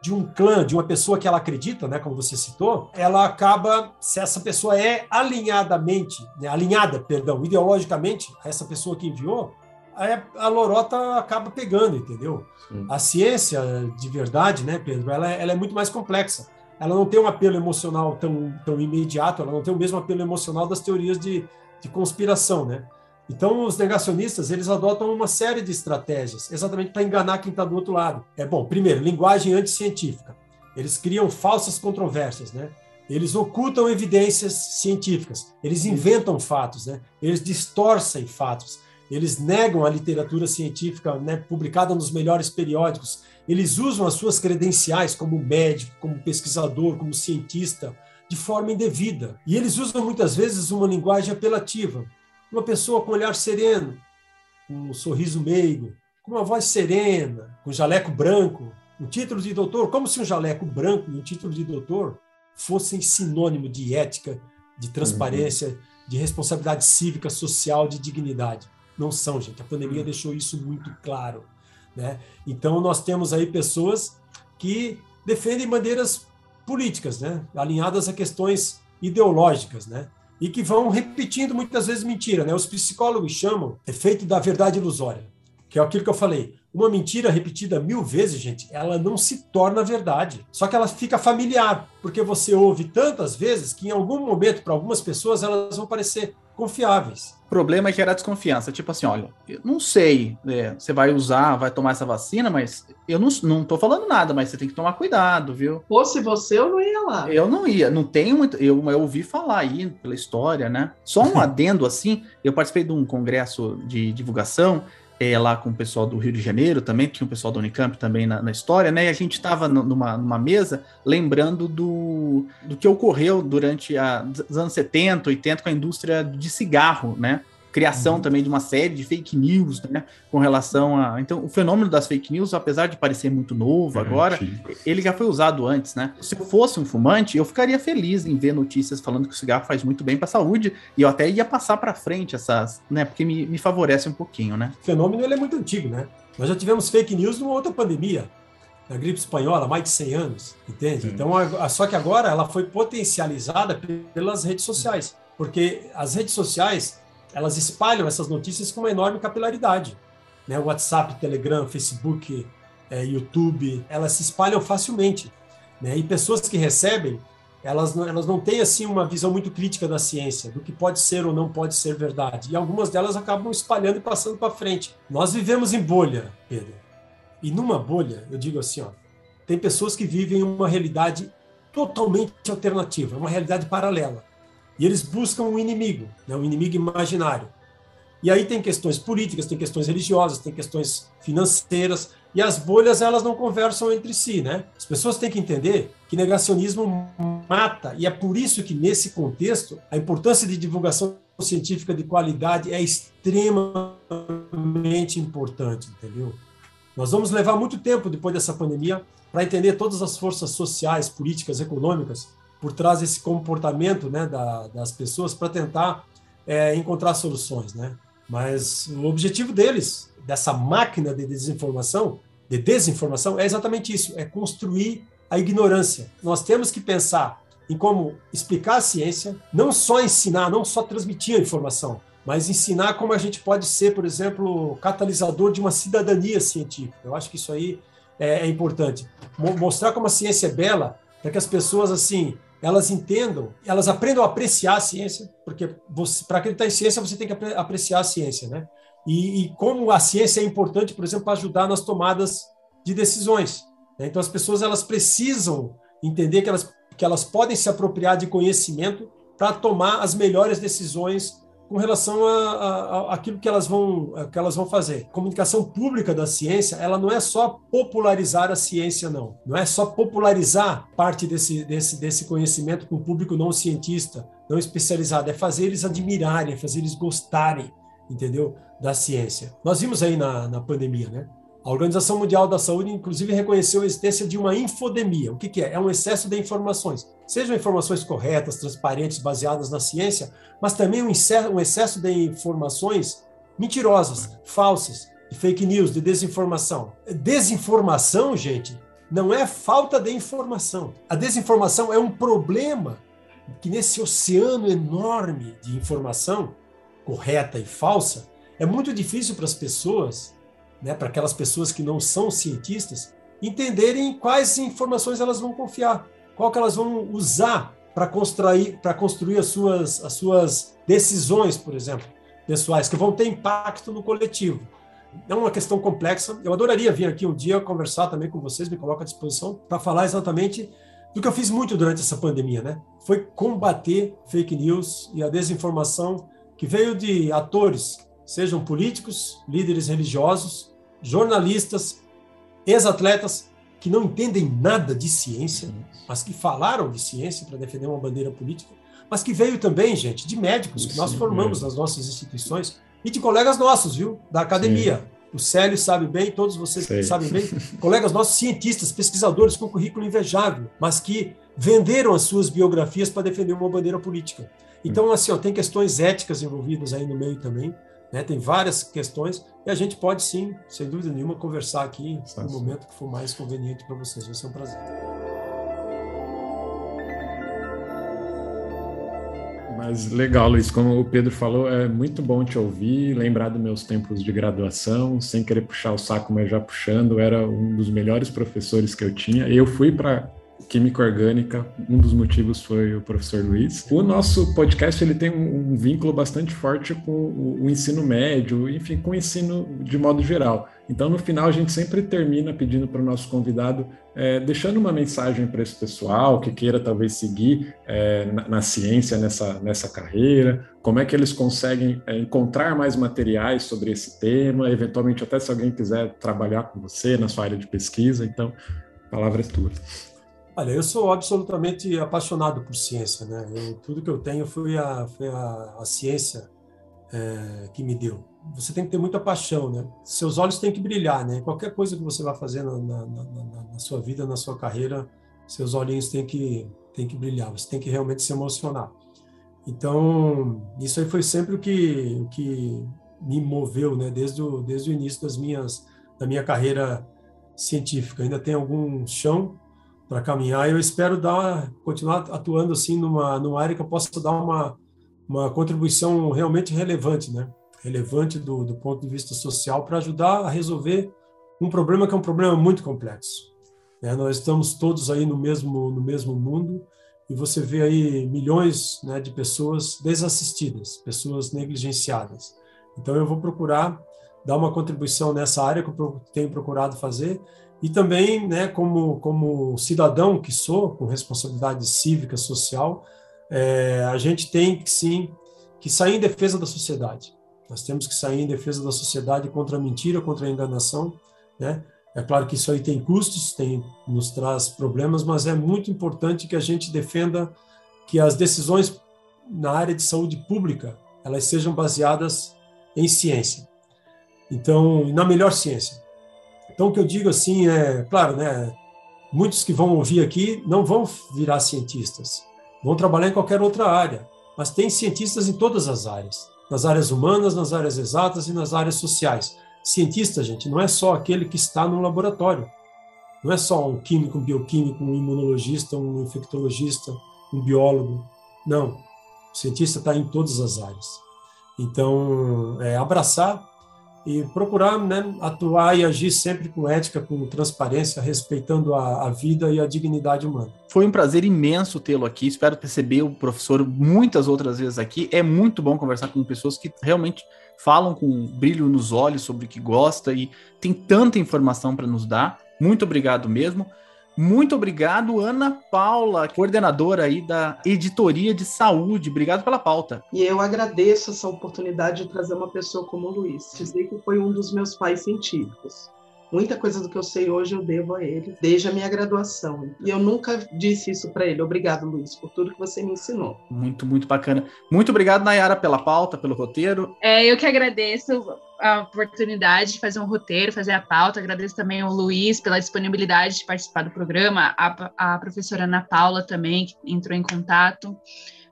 de um clã, de uma pessoa que ela acredita, né, como você citou, ela acaba, se essa pessoa é alinhadamente, né, alinhada, perdão, ideologicamente a essa pessoa que enviou, a, a lorota acaba pegando, entendeu? Sim. A ciência de verdade, né, Pedro, ela, é, ela é muito mais complexa. Ela não tem um apelo emocional tão, tão imediato, ela não tem o mesmo apelo emocional das teorias de, de conspiração, né? Então, os negacionistas, eles adotam uma série de estratégias, exatamente para enganar quem está do outro lado. É bom, primeiro, linguagem anticientífica. Eles criam falsas controvérsias, né? Eles ocultam evidências científicas, eles inventam fatos, né? Eles distorcem fatos, eles negam a literatura científica né, publicada nos melhores periódicos, eles usam as suas credenciais como médico, como pesquisador, como cientista, de forma indevida. E eles usam muitas vezes uma linguagem apelativa, uma pessoa com um olhar sereno, com um sorriso meigo, com uma voz serena, com um jaleco branco, um título de doutor, como se um jaleco branco e um título de doutor fossem sinônimo de ética, de transparência, uhum. de responsabilidade cívica, social, de dignidade. Não são, gente. A pandemia uhum. deixou isso muito claro. Né? Então, nós temos aí pessoas que defendem bandeiras políticas, né? alinhadas a questões ideológicas. Né? E que vão repetindo muitas vezes mentira. Né? Os psicólogos chamam efeito da verdade ilusória, que é aquilo que eu falei. Uma mentira repetida mil vezes, gente, ela não se torna verdade. Só que ela fica familiar, porque você ouve tantas vezes que em algum momento, para algumas pessoas, elas vão parecer confiáveis. O problema é gerar desconfiança. Tipo assim, olha, eu não sei, é, você vai usar, vai tomar essa vacina, mas eu não, não tô falando nada, mas você tem que tomar cuidado, viu? Fosse você, eu não ia lá. Eu não ia, não tenho muito. Eu, eu ouvi falar aí pela história, né? Só um adendo assim, eu participei de um congresso de divulgação é, lá com o pessoal do Rio de Janeiro também, tinha o pessoal da Unicamp também na, na história, né? E a gente estava numa, numa mesa lembrando do, do que ocorreu durante a, os anos 70, 80 com a indústria de cigarro, né? Criação uhum. também de uma série de fake news, né, com relação a... Então, o fenômeno das fake news, apesar de parecer muito novo é, agora, sim. ele já foi usado antes, né? Se eu fosse um fumante, eu ficaria feliz em ver notícias falando que o cigarro faz muito bem para a saúde, e eu até ia passar para frente essas, né, porque me, me favorece um pouquinho, né? O fenômeno, ele é muito antigo, né? Nós já tivemos fake news numa outra pandemia, na gripe espanhola, mais de 100 anos, entende? Sim. Então, a, só que agora ela foi potencializada pelas redes sociais, porque as redes sociais elas espalham essas notícias com uma enorme capilaridade. Né? WhatsApp, Telegram, Facebook, é, YouTube, elas se espalham facilmente. Né? E pessoas que recebem, elas não, elas não têm assim uma visão muito crítica da ciência, do que pode ser ou não pode ser verdade. E algumas delas acabam espalhando e passando para frente. Nós vivemos em bolha, Pedro. E numa bolha, eu digo assim, ó, tem pessoas que vivem uma realidade totalmente alternativa, uma realidade paralela. E eles buscam um inimigo, né, um inimigo imaginário. E aí tem questões políticas, tem questões religiosas, tem questões financeiras, e as bolhas elas não conversam entre si, né? As pessoas têm que entender que negacionismo mata, e é por isso que nesse contexto a importância de divulgação científica de qualidade é extremamente importante, entendeu? Nós vamos levar muito tempo depois dessa pandemia para entender todas as forças sociais, políticas, econômicas por trás desse comportamento né, da, das pessoas para tentar é, encontrar soluções, né? Mas o objetivo deles, dessa máquina de desinformação, de desinformação, é exatamente isso: é construir a ignorância. Nós temos que pensar em como explicar a ciência, não só ensinar, não só transmitir a informação, mas ensinar como a gente pode ser, por exemplo, catalisador de uma cidadania científica. Eu acho que isso aí é, é importante. Mostrar como a ciência é bela, para que as pessoas, assim, elas entendam, elas aprendam a apreciar a ciência, porque para acreditar em ciência você tem que apreciar a ciência, né? E, e como a ciência é importante, por exemplo, para ajudar nas tomadas de decisões. Né? Então as pessoas elas precisam entender que elas, que elas podem se apropriar de conhecimento para tomar as melhores decisões com relação a, a, a, aquilo que elas vão que elas vão fazer. Comunicação pública da ciência, ela não é só popularizar a ciência, não. Não é só popularizar parte desse, desse, desse conhecimento com o público não cientista, não especializado. É fazer eles admirarem, é fazer eles gostarem, entendeu? Da ciência. Nós vimos aí na, na pandemia, né? A Organização Mundial da Saúde, inclusive, reconheceu a existência de uma infodemia. O que, que é? É um excesso de informações. Sejam informações corretas, transparentes, baseadas na ciência, mas também um excesso, de informações mentirosas, falsas, de fake news, de desinformação. Desinformação, gente, não é falta de informação. A desinformação é um problema que nesse oceano enorme de informação correta e falsa, é muito difícil para as pessoas né, para aquelas pessoas que não são cientistas, entenderem quais informações elas vão confiar, qual que elas vão usar para construir, para construir as suas, as suas decisões, por exemplo, pessoais, que vão ter impacto no coletivo. É uma questão complexa. Eu adoraria vir aqui um dia conversar também com vocês, me coloco à disposição para falar exatamente do que eu fiz muito durante essa pandemia, né? Foi combater fake news e a desinformação que veio de atores sejam políticos, líderes religiosos, jornalistas, ex-atletas que não entendem nada de ciência, mas que falaram de ciência para defender uma bandeira política, mas que veio também, gente, de médicos que nós formamos nas nossas instituições e de colegas nossos, viu, da academia. Sim. O Célio sabe bem, todos vocês Sei. sabem bem, colegas nossos cientistas, pesquisadores com currículo invejável, mas que venderam as suas biografias para defender uma bandeira política. Então, assim, ó, tem questões éticas envolvidas aí no meio também. Né? Tem várias questões e a gente pode sim, sem dúvida nenhuma, conversar aqui no momento que for mais conveniente para vocês. Vai ser um prazer. Mas legal, Luiz, como o Pedro falou, é muito bom te ouvir, lembrar dos meus tempos de graduação, sem querer puxar o saco, mas já puxando, era um dos melhores professores que eu tinha. Eu fui para química orgânica, um dos motivos foi o professor Luiz. O nosso podcast ele tem um, um vínculo bastante forte com o, o, ensino médio, enfim, com o ensino de modo geral. Então, no final, a gente sempre termina pedindo para o nosso convidado, é, deixando uma mensagem para esse pessoal que queira talvez seguir é, na, na, ciência, nessa, nessa carreira, como é que eles conseguem é, encontrar mais materiais sobre esse tema, eventualmente até se alguém quiser trabalhar com você na sua área de pesquisa. Então, palavras tuas. Olha, eu sou absolutamente apaixonado por ciência, né? Eu, tudo que eu tenho foi a, foi a, a ciência é, que me deu. Você tem que ter muita paixão, né? Seus olhos têm que brilhar, né? Qualquer coisa que você vai fazer na, na, na, na sua vida, na sua carreira, seus olhinhos têm que, têm que brilhar. Você tem que realmente se emocionar. Então, isso aí foi sempre o que, o que me moveu, né? Desde o, desde o início das minhas, da minha carreira científica. Ainda tem algum chão para caminhar. Eu espero dar, continuar atuando assim numa, numa área que eu possa dar uma, uma contribuição realmente relevante, né? Relevante do, do ponto de vista social para ajudar a resolver um problema que é um problema muito complexo. Né? Nós estamos todos aí no mesmo no mesmo mundo e você vê aí milhões né, de pessoas desassistidas, pessoas negligenciadas. Então eu vou procurar dar uma contribuição nessa área que eu tenho procurado fazer. E também, né, como, como cidadão que sou, com responsabilidade cívica, social, é, a gente tem que sim que sair em defesa da sociedade. Nós temos que sair em defesa da sociedade contra a mentira, contra a enganação, né? É claro que isso aí tem custos, tem nos traz problemas, mas é muito importante que a gente defenda que as decisões na área de saúde pública elas sejam baseadas em ciência. Então, na melhor ciência. Então, o que eu digo assim é, claro, né? Muitos que vão ouvir aqui não vão virar cientistas, vão trabalhar em qualquer outra área, mas tem cientistas em todas as áreas, nas áreas humanas, nas áreas exatas e nas áreas sociais. Cientista, gente, não é só aquele que está no laboratório. Não é só um químico, um bioquímico, um imunologista, um infectologista, um biólogo. Não. O cientista está em todas as áreas. Então, é abraçar e procurar né, atuar e agir sempre com ética, com transparência, respeitando a, a vida e a dignidade humana. Foi um prazer imenso tê-lo aqui. Espero perceber o professor muitas outras vezes aqui. É muito bom conversar com pessoas que realmente falam com um brilho nos olhos sobre o que gosta e tem tanta informação para nos dar. Muito obrigado mesmo. Muito obrigado, Ana Paula, coordenadora aí da Editoria de Saúde. Obrigado pela pauta. E eu agradeço essa oportunidade de trazer uma pessoa como o Luiz. Dizer que foi um dos meus pais científicos. Muita coisa do que eu sei hoje eu devo a ele, desde a minha graduação. E eu nunca disse isso para ele. Obrigado, Luiz, por tudo que você me ensinou. Muito, muito bacana. Muito obrigado, Nayara, pela pauta, pelo roteiro. É, eu que agradeço a oportunidade de fazer um roteiro, fazer a pauta. Agradeço também ao Luiz pela disponibilidade de participar do programa, a, a professora Ana Paula também, que entrou em contato.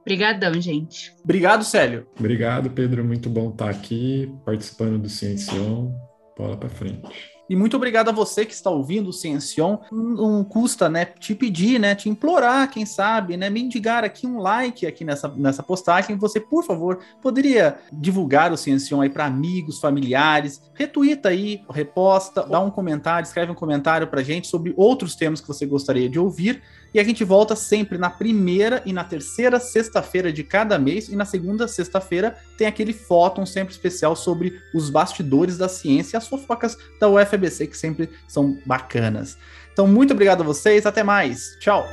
Obrigadão, gente. Obrigado, Célio. Obrigado, Pedro. Muito bom estar aqui participando do Ciencião. Bola para frente. E muito obrigado a você que está ouvindo o Ciencion. Não, custa, né, te pedir, né, te implorar, quem sabe, né, mendigar aqui um like aqui nessa, nessa postagem. Você, por favor, poderia divulgar o Ciencion aí para amigos, familiares, retuita aí, reposta, dá um comentário, escreve um comentário para gente sobre outros temas que você gostaria de ouvir. E a gente volta sempre na primeira e na terceira sexta-feira de cada mês. E na segunda sexta-feira tem aquele fóton sempre especial sobre os bastidores da ciência e as fofocas da UFABC, que sempre são bacanas. Então, muito obrigado a vocês. Até mais. Tchau.